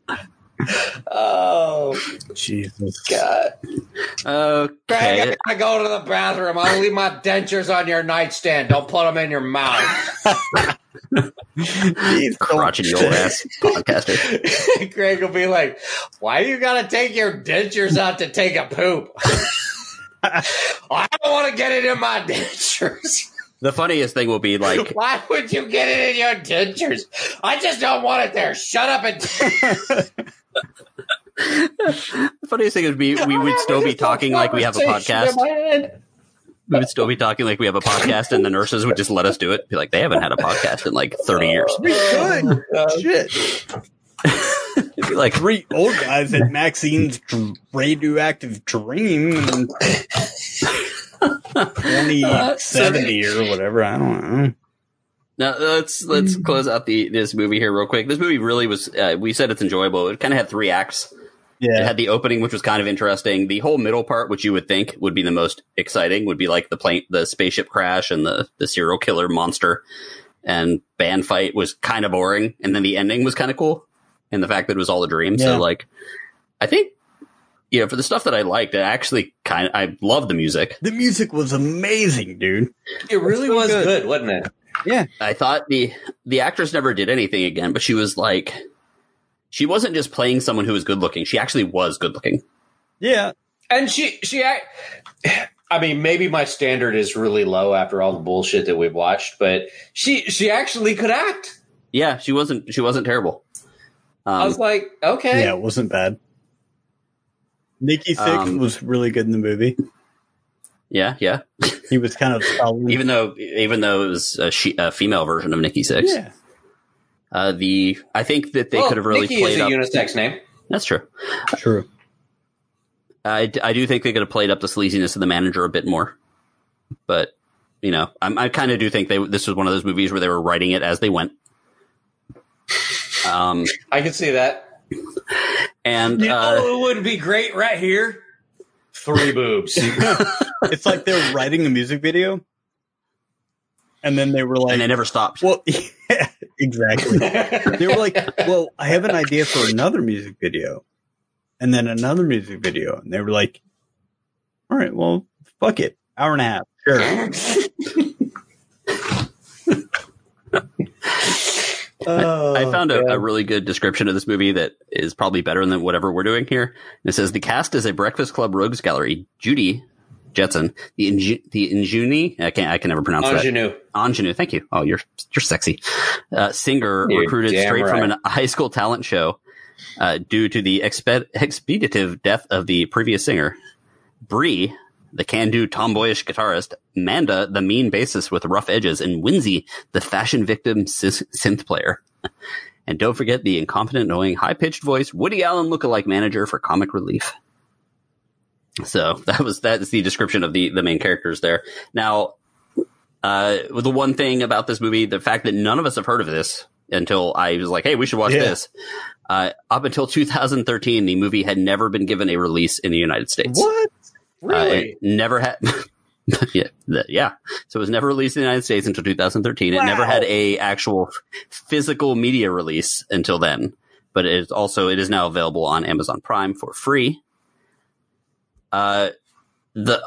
Oh Jesus. God. Greg, I gotta go to the bathroom. I'll leave my dentures on your nightstand. Don't put them in your mouth. *laughs* Crotchety old ass podcaster. *laughs* Greg will be like, "Why do you gotta take your dentures out to take a poop?" *laughs* I don't want to get it in my dentures. The funniest thing will be like Why would you get it in your dentures? I just don't want it there. Shut up and. the funniest thing would be we would still be talking like we have a podcast. We would still be talking like we have a podcast, and the nurses would just let us do it. Be like, they haven't had a podcast in like thirty years. We could. Uh, Shit. *laughs* It'd be like, Three old guys at Maxine's dr- radioactive dream in 2070 or whatever. I don't know. Now let's let's close out the this movie here real quick. This movie really was. Uh, we said it's enjoyable. It kind of had three acts. It had the opening, which was kind of interesting. The whole middle part, which you would think would be the most exciting, would be like the plane, the spaceship crash, and the the serial killer monster and band fight was kind of boring. And then the ending was kind of cool, and the fact that it was all a dream. Yeah. So like, I think. You know, for the stuff that I liked, I actually kind of I love the music. The music was amazing, dude. It really was good. good. wasn't it? Yeah. I thought the the actress never did anything again, but she was like, she wasn't just playing someone who was good looking. She actually was good looking. Yeah. And she, she, act- I mean, maybe my standard is really low after all the bullshit that we've watched, but she, she actually could act. Yeah, she wasn't. She wasn't terrible. Um, I was like, okay. Yeah, it wasn't bad. Nikki Sixx Um, was really good in the movie. yeah, yeah. He was kind of *laughs* solid. Even though, even though it was a, she, a female version of Nikki Sixx, yeah. Uh, the I think that they Well, could have really Nikki played is a up. unisex name. that's true. True. I, I do think they could have played up the sleaziness of the manager a bit more, but you know, I'm, I kind of do think they this was one of those movies where they were writing it as they went. Um, I can see that. and You uh, know, it would be great right here. Three boobs. *laughs* It's like they're writing a music video, and then they were like, and they never stopped. "Well, *laughs* yeah, exactly." They were like, "Well, I have an idea for another music video," and then another music video, and they were like, "All right, well, fuck it, hour and a half, sure." *laughs* Oh, I found a, Oh, a really good description of this movie that is probably better than whatever we're doing here. It says the cast is a Breakfast Club Rogues Gallery. Judy Jetson, the Inju- the Injuni, I can't I can never pronounce that. Ingenue. Ingenue, thank you. Oh, you're you're sexy. Uh, singer You're recruited straight from right. an high school talent show uh, due to the exped- expeditive death of the previous singer. Bree, the can-do tomboyish guitarist, Manda, the mean bassist with rough edges, and Winsy, the fashion victim synth player. *laughs* And don't forget the incompetent, annoying, high-pitched voice Woody Allen look-alike manager for comic relief. So *laughs* that was that is the description of the the main characters there. Now, uh, the one thing about this movie, the fact that none of us have heard of this until I was like, "Hey, we should watch Yeah. this." Uh, up until 2013, the movie had never been given a release in the United States. what? Uh, Really? it never had. *laughs* yeah, the- yeah. So it was never released in the United States until 2013. It never had a actual physical media release until then. But it is also it is now available on Amazon Prime for free. Uh, the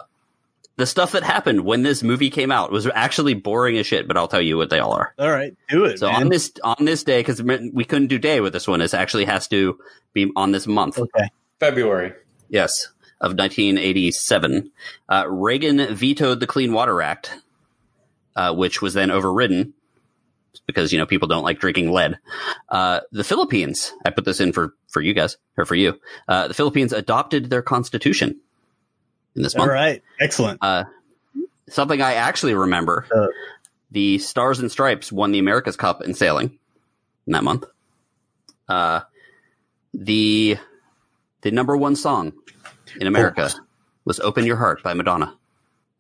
the stuff that happened when this movie came out was actually boring as shit. But I'll tell you what they all are. All right, do it, So man. on this on this day, because we couldn't do day with this one, it actually has to be on this month. okay. February. Yes, of 1987. Uh, Reagan vetoed the Clean Water Act, uh, which was then overridden because, you know, people don't like drinking lead. Uh, the Philippines, I put this in for, for you guys, or for you. Uh, the Philippines adopted their constitution in this All month. All right, excellent. Uh, something I actually remember Uh. the Stars and Stripes won the America's Cup in sailing in that month. Uh, the the number one song in America was "Open Your Heart" by Madonna.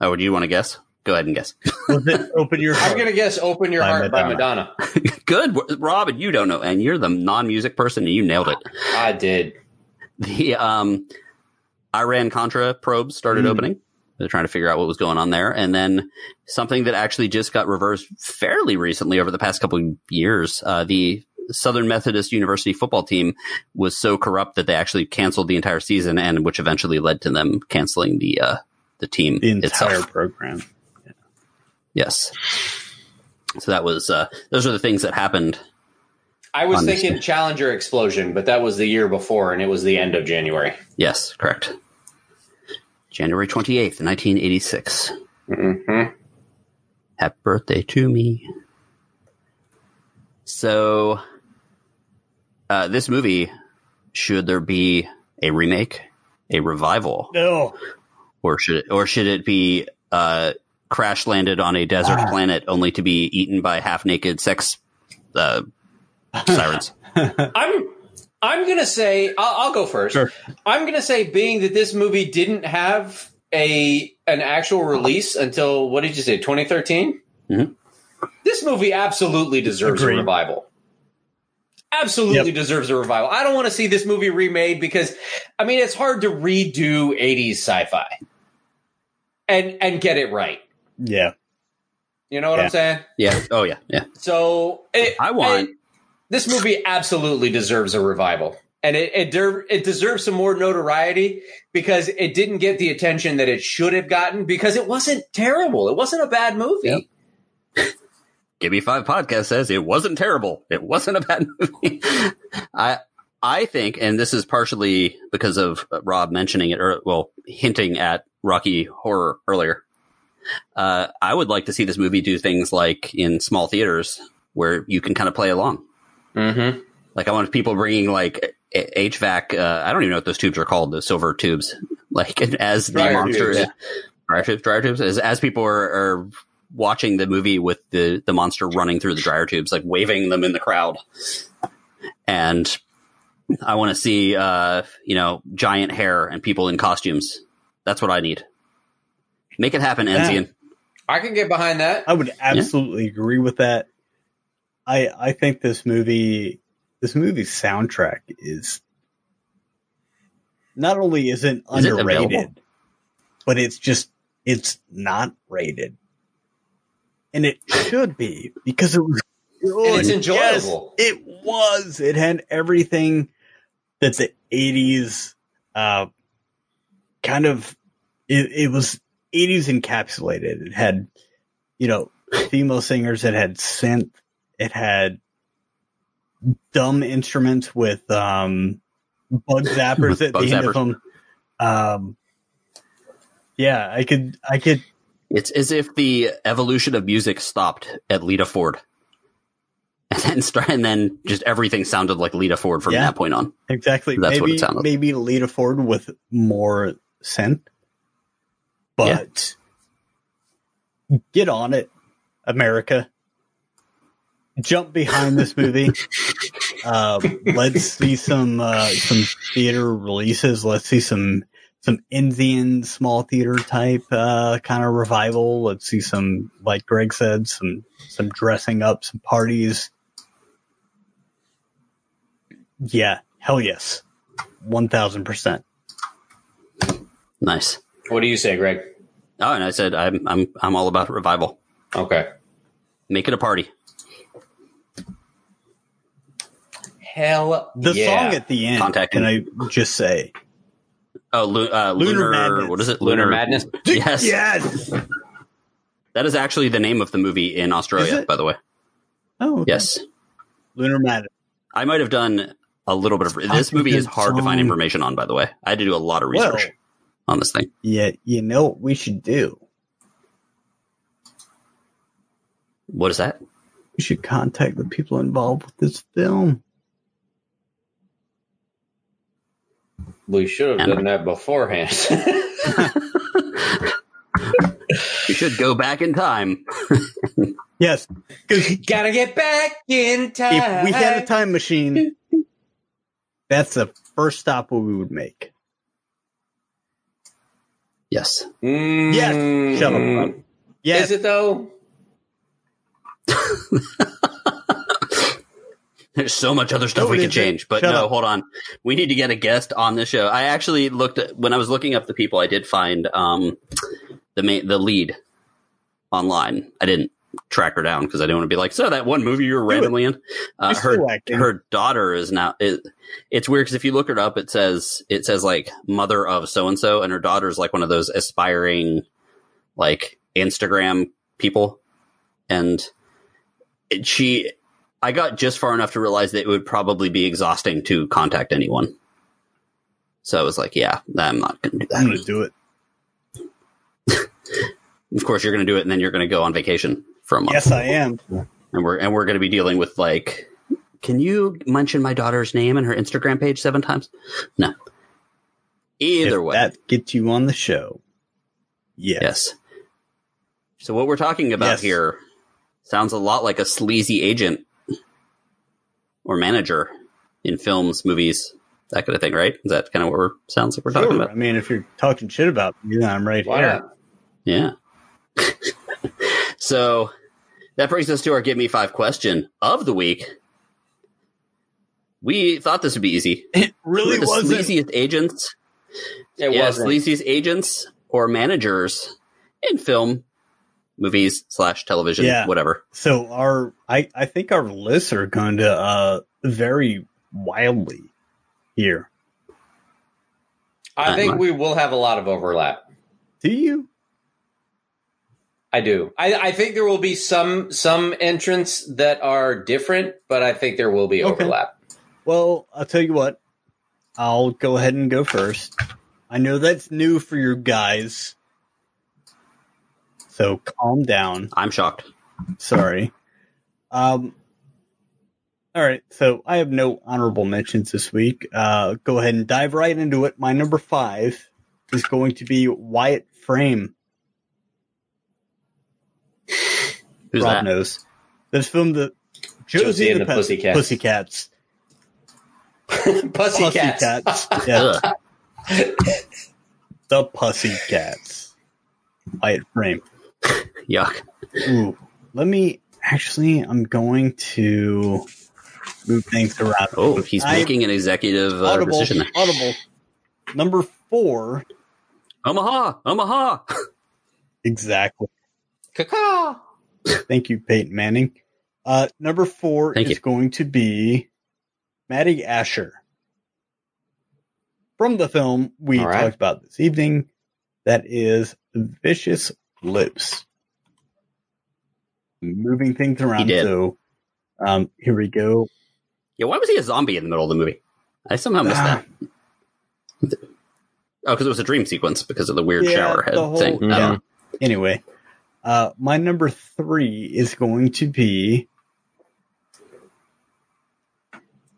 Oh, do you want to guess? Go ahead and guess. *laughs* Was it Open Your Heart? I'm gonna guess "Open Your By Heart" by Madonna. Madonna. *laughs* Good, Robin. you don't know, and you're the non-music person, and you nailed it. I did. The um, Iran Contra probes started Mm. opening. They're trying to figure out what was going on there, and then something that actually just got reversed fairly recently over the past couple of years. Uh, the Southern Methodist University football team was so corrupt that they actually canceled the entire season, and which eventually led to them canceling the uh, the team the entire itself. program. Yes. So that was uh, those are the things that happened. I was Understand. thinking Challenger explosion, but that was the year before, and it was the end of January. Yes, correct. January twenty eighth, nineteen eighty six. Mm-hmm. Happy birthday to me. So, uh, this movie, should there be a remake, a revival, No. or should it, or should it be uh, crash landed on a desert Ah. planet only to be eaten by half naked sex uh, sirens? *laughs* I'm I'm gonna say I'll, I'll go first. Sure. I'm gonna say, being that this movie didn't have a an actual release until what did you say, 2013? Mhm. This movie absolutely deserves Agreed. a revival. Absolutely Yep. deserves a revival. I don't want to see this movie remade because, I mean, it's hard to redo 80s sci-fi and and get it right. yeah. You know what Yeah. I'm saying? yeah. Oh yeah. Yeah. So it, I want- this movie absolutely deserves a revival, and it it, der- it deserves some more notoriety because it didn't get the attention that it should have gotten because it wasn't terrible. It wasn't a bad movie. Yep. Give Me Five podcast says it wasn't terrible. It wasn't a bad *laughs* movie. I I think, and this is partially because of Rob mentioning it, or well, hinting at Rocky Horror earlier. Uh, I would like to see this movie do things like in small theaters where you can kind of play along. Mm-hmm. Like I want people bringing like HVAC. Uh, I don't even know what those tubes are called. The silver tubes. *laughs* Like as the Dryer monster, tubes. dryer tubes, dryer tubes. As, as people are, are watching the movie with the the monster running through the dryer tubes, like waving them in the crowd. And I want to see, uh, you know, giant hair and people in costumes. That's what I need. Make it happen, Yeah. Enzian. I can get behind that. I would absolutely agree with that. I I think this movie this movie's soundtrack is not only isn't Is underrated, available? but it's just it's not rated. And it should be because it was good. It's enjoyable. Yes, it was. It had everything that the eighties uh kind of it, it was eighties encapsulated. It had, you know, female singers, it had synth, it had dumb instruments with um bug *laughs* zappers at Bug the end zappers. of them. Um yeah, I could I could It's as if the evolution of music stopped at Lita Ford. *laughs* And then start, and then just everything sounded like Lita Ford from Yeah. that point on. Exactly. That's what it sounded like. maybe Lita Ford with more scent. But get on it, America. Jump behind this movie. uh, let's see some uh, some theater releases. Let's see some some Indian small theater type uh, kind of revival. Let's see some, like Greg said, some some dressing up, some parties. Yeah, hell yes, one thousand percent. Nice. What do you say, Greg? Oh, and I said I'm I'm I'm all about revival. Okay. Make it a party. Hell The yeah. song at the end. Contact can me. I just say? Oh, lu- uh, Lunar lunar, Madness. what is it? Lunar Madness. Yes, Yes. that is actually the name of the movie in Australia. By the way, Oh, okay. yes. Lunar Madness. I might have done a little bit of Fucking this movie is good hard to find information on. By the way, I had to do a lot of Well, research on this thing. yeah, you know what we should do? What is that? We should contact the people involved with this film. We should have And- done that beforehand. *laughs* we should go back in time. *laughs* Yes, Gotta get back in time. if we had a time machine, that's the first stop we would make. Yes. Mm, Yes, shut up, Yes, Is it though? *laughs* There's so much other stuff No, we can change, but Shut no, up. hold on. We need to get a guest on this show. I actually looked at, when I was looking up the people. I did find um, the main, the lead online. I didn't track her down because I didn't want to be like, so that one movie you were randomly in. Uh, her her daughter is now. It, it's weird because if you look her up, it says it says like mother of so and so, and her daughter is like one of those aspiring like Instagram people, and she. I got just far enough to realize that it would probably be exhausting to contact anyone. So I was like, yeah, I'm not going to do that. I'm going to do it. *laughs* Of course, you're going to do it, and then you're going to go on vacation for a month. Yes, I am. and we're and we're going to be dealing with like can you mention my daughter's name and her instagram page seven times no either If way That gets you on the show. Yes. yes so what we're talking about Yes. here sounds a lot like a sleazy agent or manager in films movies that kind of thing right is that kind of what we're sounds like we're talking Sure. about I mean, if you're talking shit about me, then I'm right Why here. not? yeah *laughs* so that brings us to our give me five question of the week we thought this would be easy It really Who are the wasn't. sleaziest agents It yeah, wasn't. sleaziest agents or managers in film, movies slash television, Yeah. whatever. So our, I, I think our lists are going to uh vary wildly here. I Not think much. we will have a lot of overlap. Do you? I do. I, I think there will be some some entrants that are different, but I think there will be Okay. overlap. Well, I'll tell you what. I'll go ahead and go first. I know that's new for you guys. So calm down. I'm shocked. Sorry. Um all right, so I have no honorable mentions this week. Uh go ahead and dive right into it. My number five is going to be Wyatt Frame. Who's Rob that? knows. This film the Josie, Josie and the, the Pussycats. Pussycats. *laughs* Pussycats. Pussycats. Pussycats. *laughs* Yeah. The Pussycats. Wyatt Frame. *laughs* Yuck. Ooh, let me actually. I'm going to move things around. Oh, he's I- making an executive uh, audible. decision there. Audible. Number four, Omaha, Omaha. exactly. Caca. Thank you, Peyton Manning. Uh, number four Thank is you. going to be Matty Asher from the film we All right. talked about this evening. That is Vicious Lips. Moving things around. He did. So, um, here we go. yeah, why was he a zombie in the middle of the movie? I somehow missed Ah. that. Oh, because it was a dream sequence because of the weird Yeah, shower head whole- thing. Yeah. know. Anyway, uh, my number three is going to be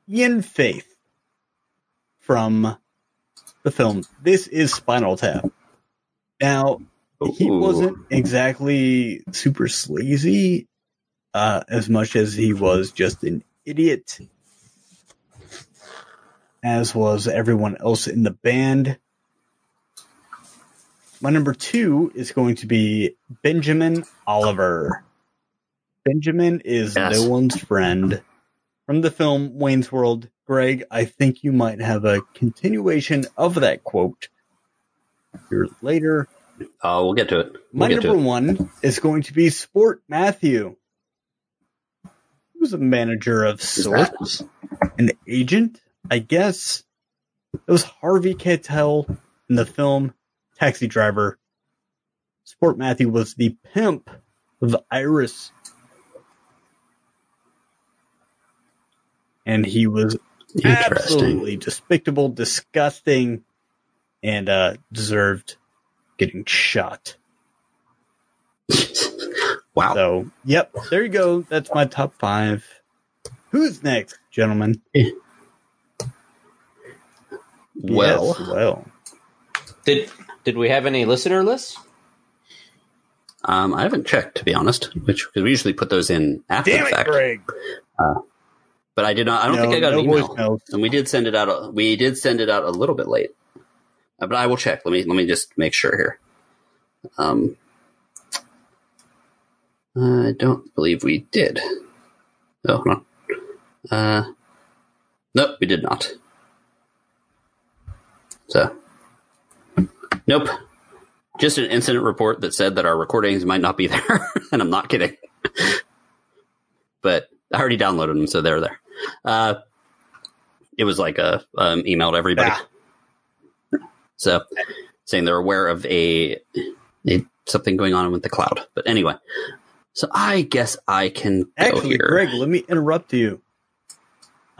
Ian Faith from the film This is Spinal Tap. Now, he wasn't exactly super sleazy uh, as much as he was just an idiot, as was everyone else in the band. My number two is going to be Benjamin Oliver. Benjamin is Yes. no one's friend. From the film Wayne's World, Greg, I think you might have a continuation of that quote here later. Oh, we'll get to it. We'll My number it. one is going to be Sport Matthew. who's a manager of sorts, an agent, I guess. It was Harvey Keitel in the film Taxi Driver. Sport Matthew was the pimp of Iris. And he was absolutely despicable, disgusting, and uh, deserved getting shot. *laughs* wow. So, yep, there you go. That's my top five. Who's next, gentlemen? *laughs* well, Yes, well, Did did we have any listener lists? um, I haven't checked to be honest, which because we usually put those in after damn the it, fact. Greg. But I did not. I don't No, think I got no an email, voicemails. and we did send it out. A, we did send it out a little bit late, Uh, but I will check. Let me let me just make sure here. Um, I don't believe we did. Oh, no. Uh, nope, we did not. So, nope. Just an incident report that said that our recordings might not be *laughs* there, and I'm not kidding. but I already downloaded them, so they're there. Uh, it was like a um, everybody. So, saying they're aware of a, a something going on with the cloud. But anyway, so I guess I can go Actually, here. Greg, let me interrupt you.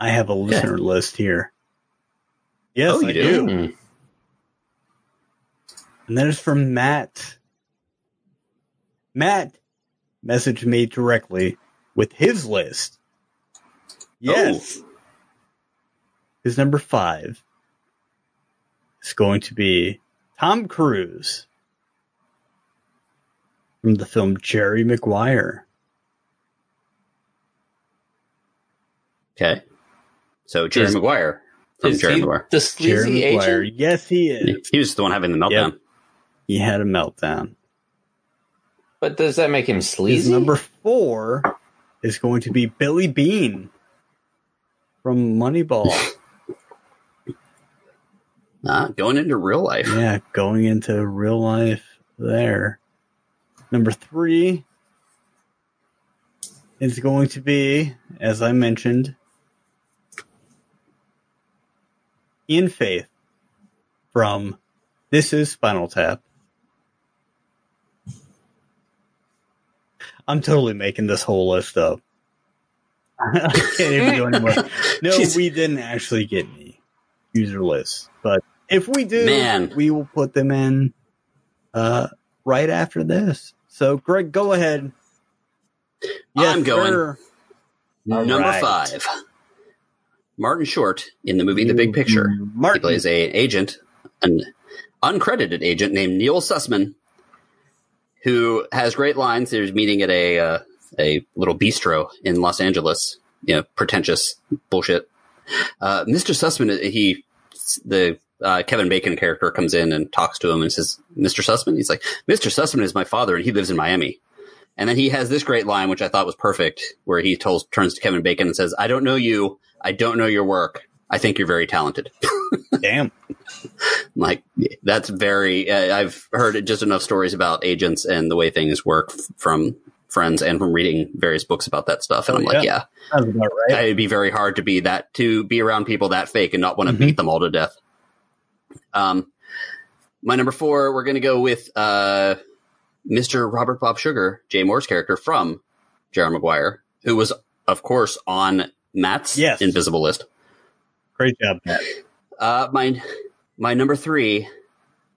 I have a listener list here. Yes, Oh, you I do? do. Mm. And that is from Matt. Matt messaged me directly with his list. Yes. His number five is going to be Tom Cruise from the film Jerry Maguire. Okay. So Jerry Is- Maguire from Is Jerry he Maguire. the Jerry sleazy Maguire. agent? Yes, he is. He was the one having the meltdown. He had a meltdown. But does that make him His sleazy? number four is going to be Billy Beane from Moneyball. *laughs* Uh, going into real life. yeah, going into real life there. Number three is going to be, as I mentioned, Ian Faith from This Is Spinal Tap. I'm totally making this whole list up. *laughs* I can't even do anymore. *laughs* No, we didn't actually get any user lists, but if we do, Man. we will put them in uh, right after this. So, Greg, go ahead. I'm going. sir. Number right. five. Martin Short in the movie The Big Picture. He plays a agent, an uncredited agent named Neil Sussman, who has great lines. There's meeting at a uh, a little bistro in Los Angeles. You know, pretentious bullshit. Uh, Mr. Sussman, he the uh, Kevin Bacon character comes in and talks to him and says, "Mr. Sussman." He's like, "Mr. Sussman is my father, and he lives in Miami." And then he has this great line, which I thought was perfect, where he tells, turns to Kevin Bacon and says, "I don't know you. I don't know your work. I think you're very talented." *laughs* Damn. like that's very uh, i've heard just enough stories about agents and the way things work f- from friends and from reading various books about that stuff and Oh, i'm like yeah right. it'd be very hard to be that to be around people that fake and not want to Mhm. beat them all to death um my number four we're going to go with uh mr robert bob sugar jay Mohr's character from jerry Maguire, who was of course on matt's Yes. invisible list Great job, Matt. uh, my my number three,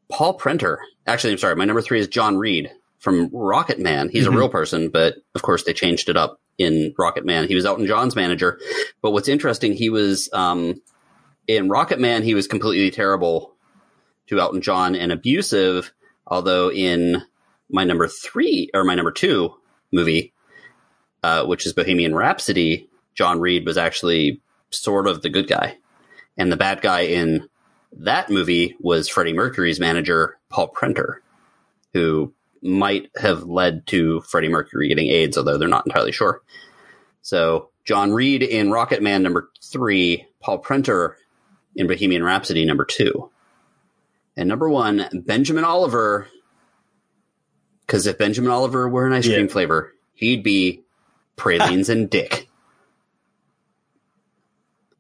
Paul Prenter. Actually, I'm sorry. My number three is John Reid from Rocket Man. He's Mhm. a real person, but of course they changed it up in Rocket Man. He was Elton John's manager. But what's interesting, he was um, in Rocket Man. He was completely terrible to Elton John and abusive. Although in my number three or my number two movie, uh, which is Bohemian Rhapsody, John Reid was actually sort of the good guy. And the bad guy in that movie was Freddie Mercury's manager, Paul Prenter, who might have led to Freddie Mercury getting AIDS, although they're not entirely sure. So John Reid in Rocket Man number three, Paul Prenter in Bohemian Rhapsody number two. And number one, Benjamin Oliver. Because if Benjamin Oliver were an ice cream Yeah. flavor, he'd be pralines and dick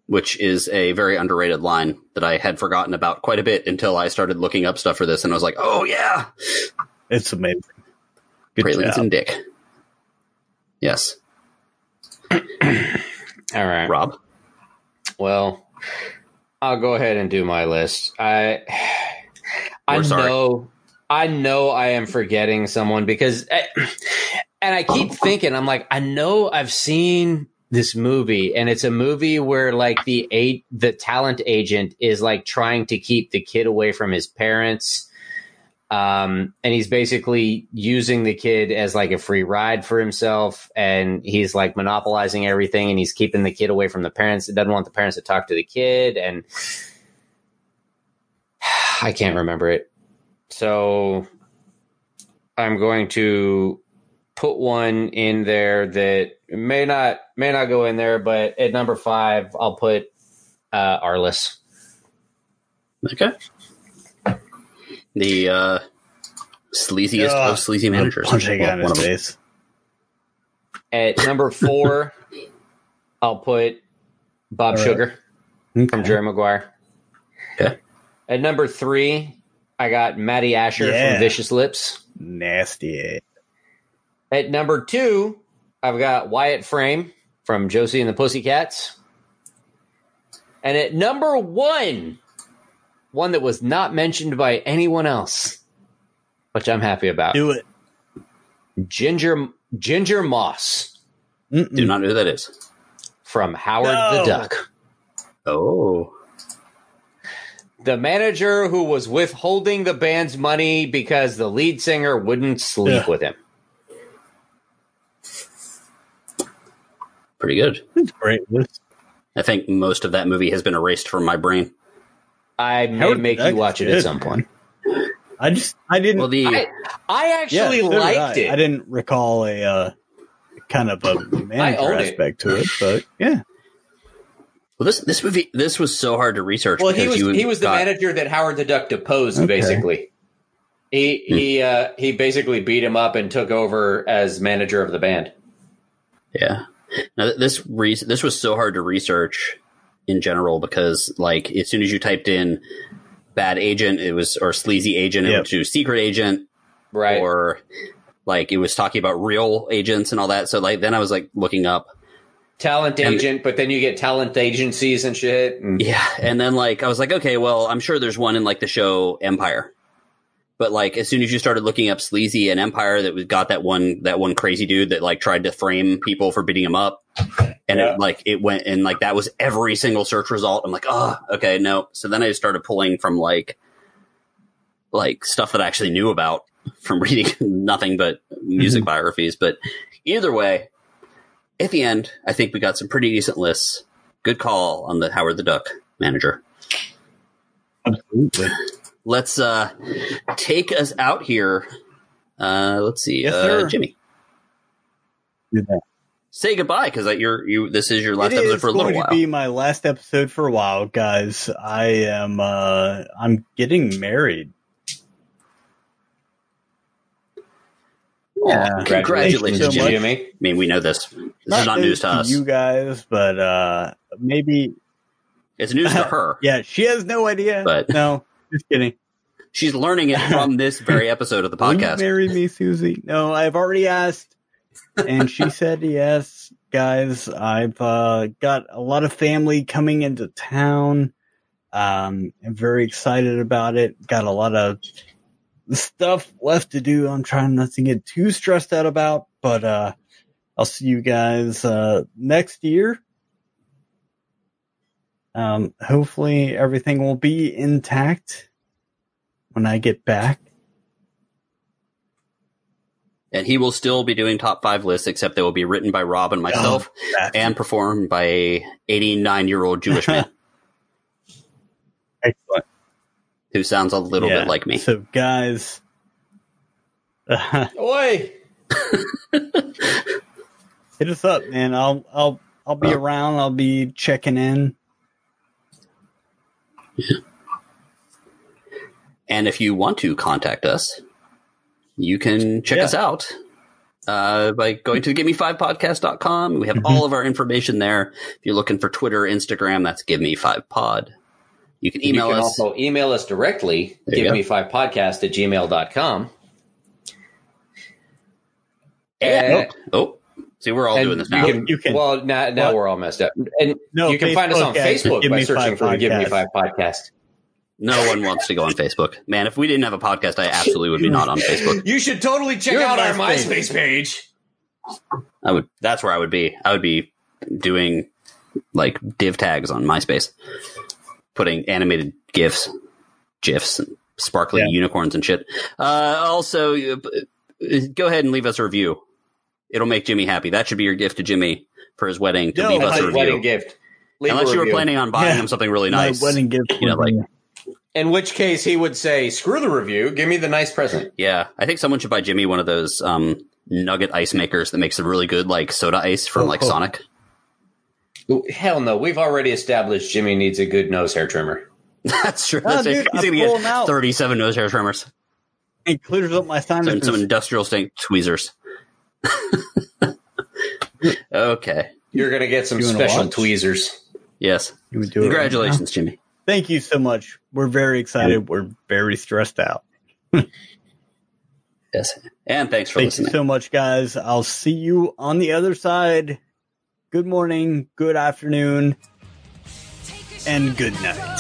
which is a very underrated line that I had forgotten about quite a bit until I started looking up stuff for this, and I was like, "Oh yeah, It's amazing. Good pralines job. and dick." Yes, All right. Rob. Well, I'll go ahead and do my list. I *sighs* I We're sorry. know I know I am forgetting someone because I, and I keep thinking I'm like I know I've seen this movie and it's a movie where like the eight the talent agent is like trying to keep the kid away from his parents um and he's basically using the kid as like a free ride for himself and he's like monopolizing everything and he's keeping the kid away from the parents It doesn't want the parents to talk to the kid and *sighs* i can't remember it so i'm going to put one in there that may not may not go in there, but at number five, I'll put uh, Arliss. Okay. The uh, sleaziest Ugh. of sleazy managers. Punch a guy in his one of them. face. At number four, *laughs* I'll put Bob All right. Sugar from Jerry Maguire. Okay. At number three, I got Matty Asher Yeah. from Vicious Lips. Nasty. At number two, I've got Wyatt Frame from Josie and the Pussycats. And at number one, one that was not mentioned by anyone else, which I'm happy about. Do it. Ginger Ginger Moss Mm-mm. Do not know who that is. from Howard No. the Duck. Oh. The manager who was withholding the band's money because the lead singer wouldn't sleep Yeah. with him. Pretty good. It's great. I think most of that movie has been erased from my brain. I may Howard the make you watch is it at some point. I just I didn't. Well, the I, I actually so did liked I. it. I didn't recall a uh, kind of a *laughs* manager own it. aspect to it, but yeah. well, this this movie this was so hard to research. Well, he was you he was the manager that Howard the Duck deposed. Okay. Basically, he he uh, he basically beat him up and took over as manager of the band. Yeah. Now this re- this was so hard to research in general because like as soon as you typed in bad agent, it was or sleazy agent, it Yep. went to secret agent, Right. or like it was talking about real agents and all that. So like then I was like looking up, talent And- agent, but then you get talent agencies and shit. And yeah, and then like I was like, okay, well I'm sure there's one in like the show Empire. But like as soon as you started looking up sleazy and Empire, that was got that one that one crazy dude that like tried to frame people for beating him up, and Yeah. it like it went and like that was every single search result. I'm like, oh, okay, no. So then I just started pulling from like like stuff that I actually knew about from *laughs* reading nothing but music biographies. But either way, at the end, I think we got some pretty decent lists. Good call on the Howard the Duck manager. Absolutely. Let's uh take us out here. Uh let's see. Yes, uh. Jimmy. Say goodbye because you're you this is your last It episode is for a little going while. to be my last episode for a while, guys. I am uh I'm getting married. Yeah. Congratulations, Thank you so Jimmy. I mean, we know this. This is not news to us. you guys, but uh maybe It's news to *laughs* her. yeah, she has no idea. But- no, just kidding. She's learning it from this very episode of the Will you podcast. marry me, Susie? No, I've already asked, and she said yes. Guys, I've uh, got a lot of family coming into town. Um, I'm very excited about it. Got a lot of stuff left to do. I'm trying not to get too stressed out about, but uh, I'll see you guys uh, next year. Um, hopefully everything will be intact when I get back. And he will still be doing top five lists, except they will be written by Rob and myself oh, That's and performed by a 89 year old Jewish man *laughs* excellent. who sounds a little Yeah. bit like me. So, guys, *laughs* Oi! hit us up, man. I'll I'll I'll be Oh. around. I'll be checking in. And if you want to contact us, you can check Yeah. us out uh, by going to giveme5podcast.com. We have Mhm. all of our information there. If you're looking for Twitter, Instagram, that's give me five pod. You can email you can us. also email us directly, There give me five podcast at gmail.com. and, oh, see, we're all doing this you now. can- You can- well, now, now What? we're all messed up. And No, you can find us on Facebook, guys, Facebook Give by searching for the Give Me Five podcast. No one wants to go on Facebook. Man, if we didn't have a podcast, I absolutely would be not on Facebook. You should totally check Your out our MySpace. MySpace page. I would. That's where I would be. I would be doing like div tags on MySpace, putting animated gifs, gifs, and sparkly Yeah. unicorns and shit. Uh, also, uh, go ahead and leave us a review. It'll make Jimmy happy. That should be your gift to Jimmy for his wedding to No, leave us a review. wedding gift. Leave a Unless you were planning on buying Yeah. him something really nice. My wedding gift. You know, would be- like- In which case, he would say, "Screw the review. Give me the nice present." Yeah, I think someone should buy Jimmy one of those um, nugget ice makers that makes a really good like soda ice from like Oh. Sonic. Ooh, Hell no. We've already established Jimmy needs a good nose hair trimmer. *laughs* That's true. Oh, That's dude, He's I gonna get out. thirty-seven nose hair trimmers It clears up my and some sinuses. industrial stink tweezers. *laughs* okay. You're going to get some special tweezers. Yes. You would do it right Congratulations, Jimmy. Now. Thank you so much. We're very excited. We're very stressed out. *laughs* Yes. And thanks for Thank listening. you so much, guys. I'll see you on the other side. Good morning, good afternoon, and good night.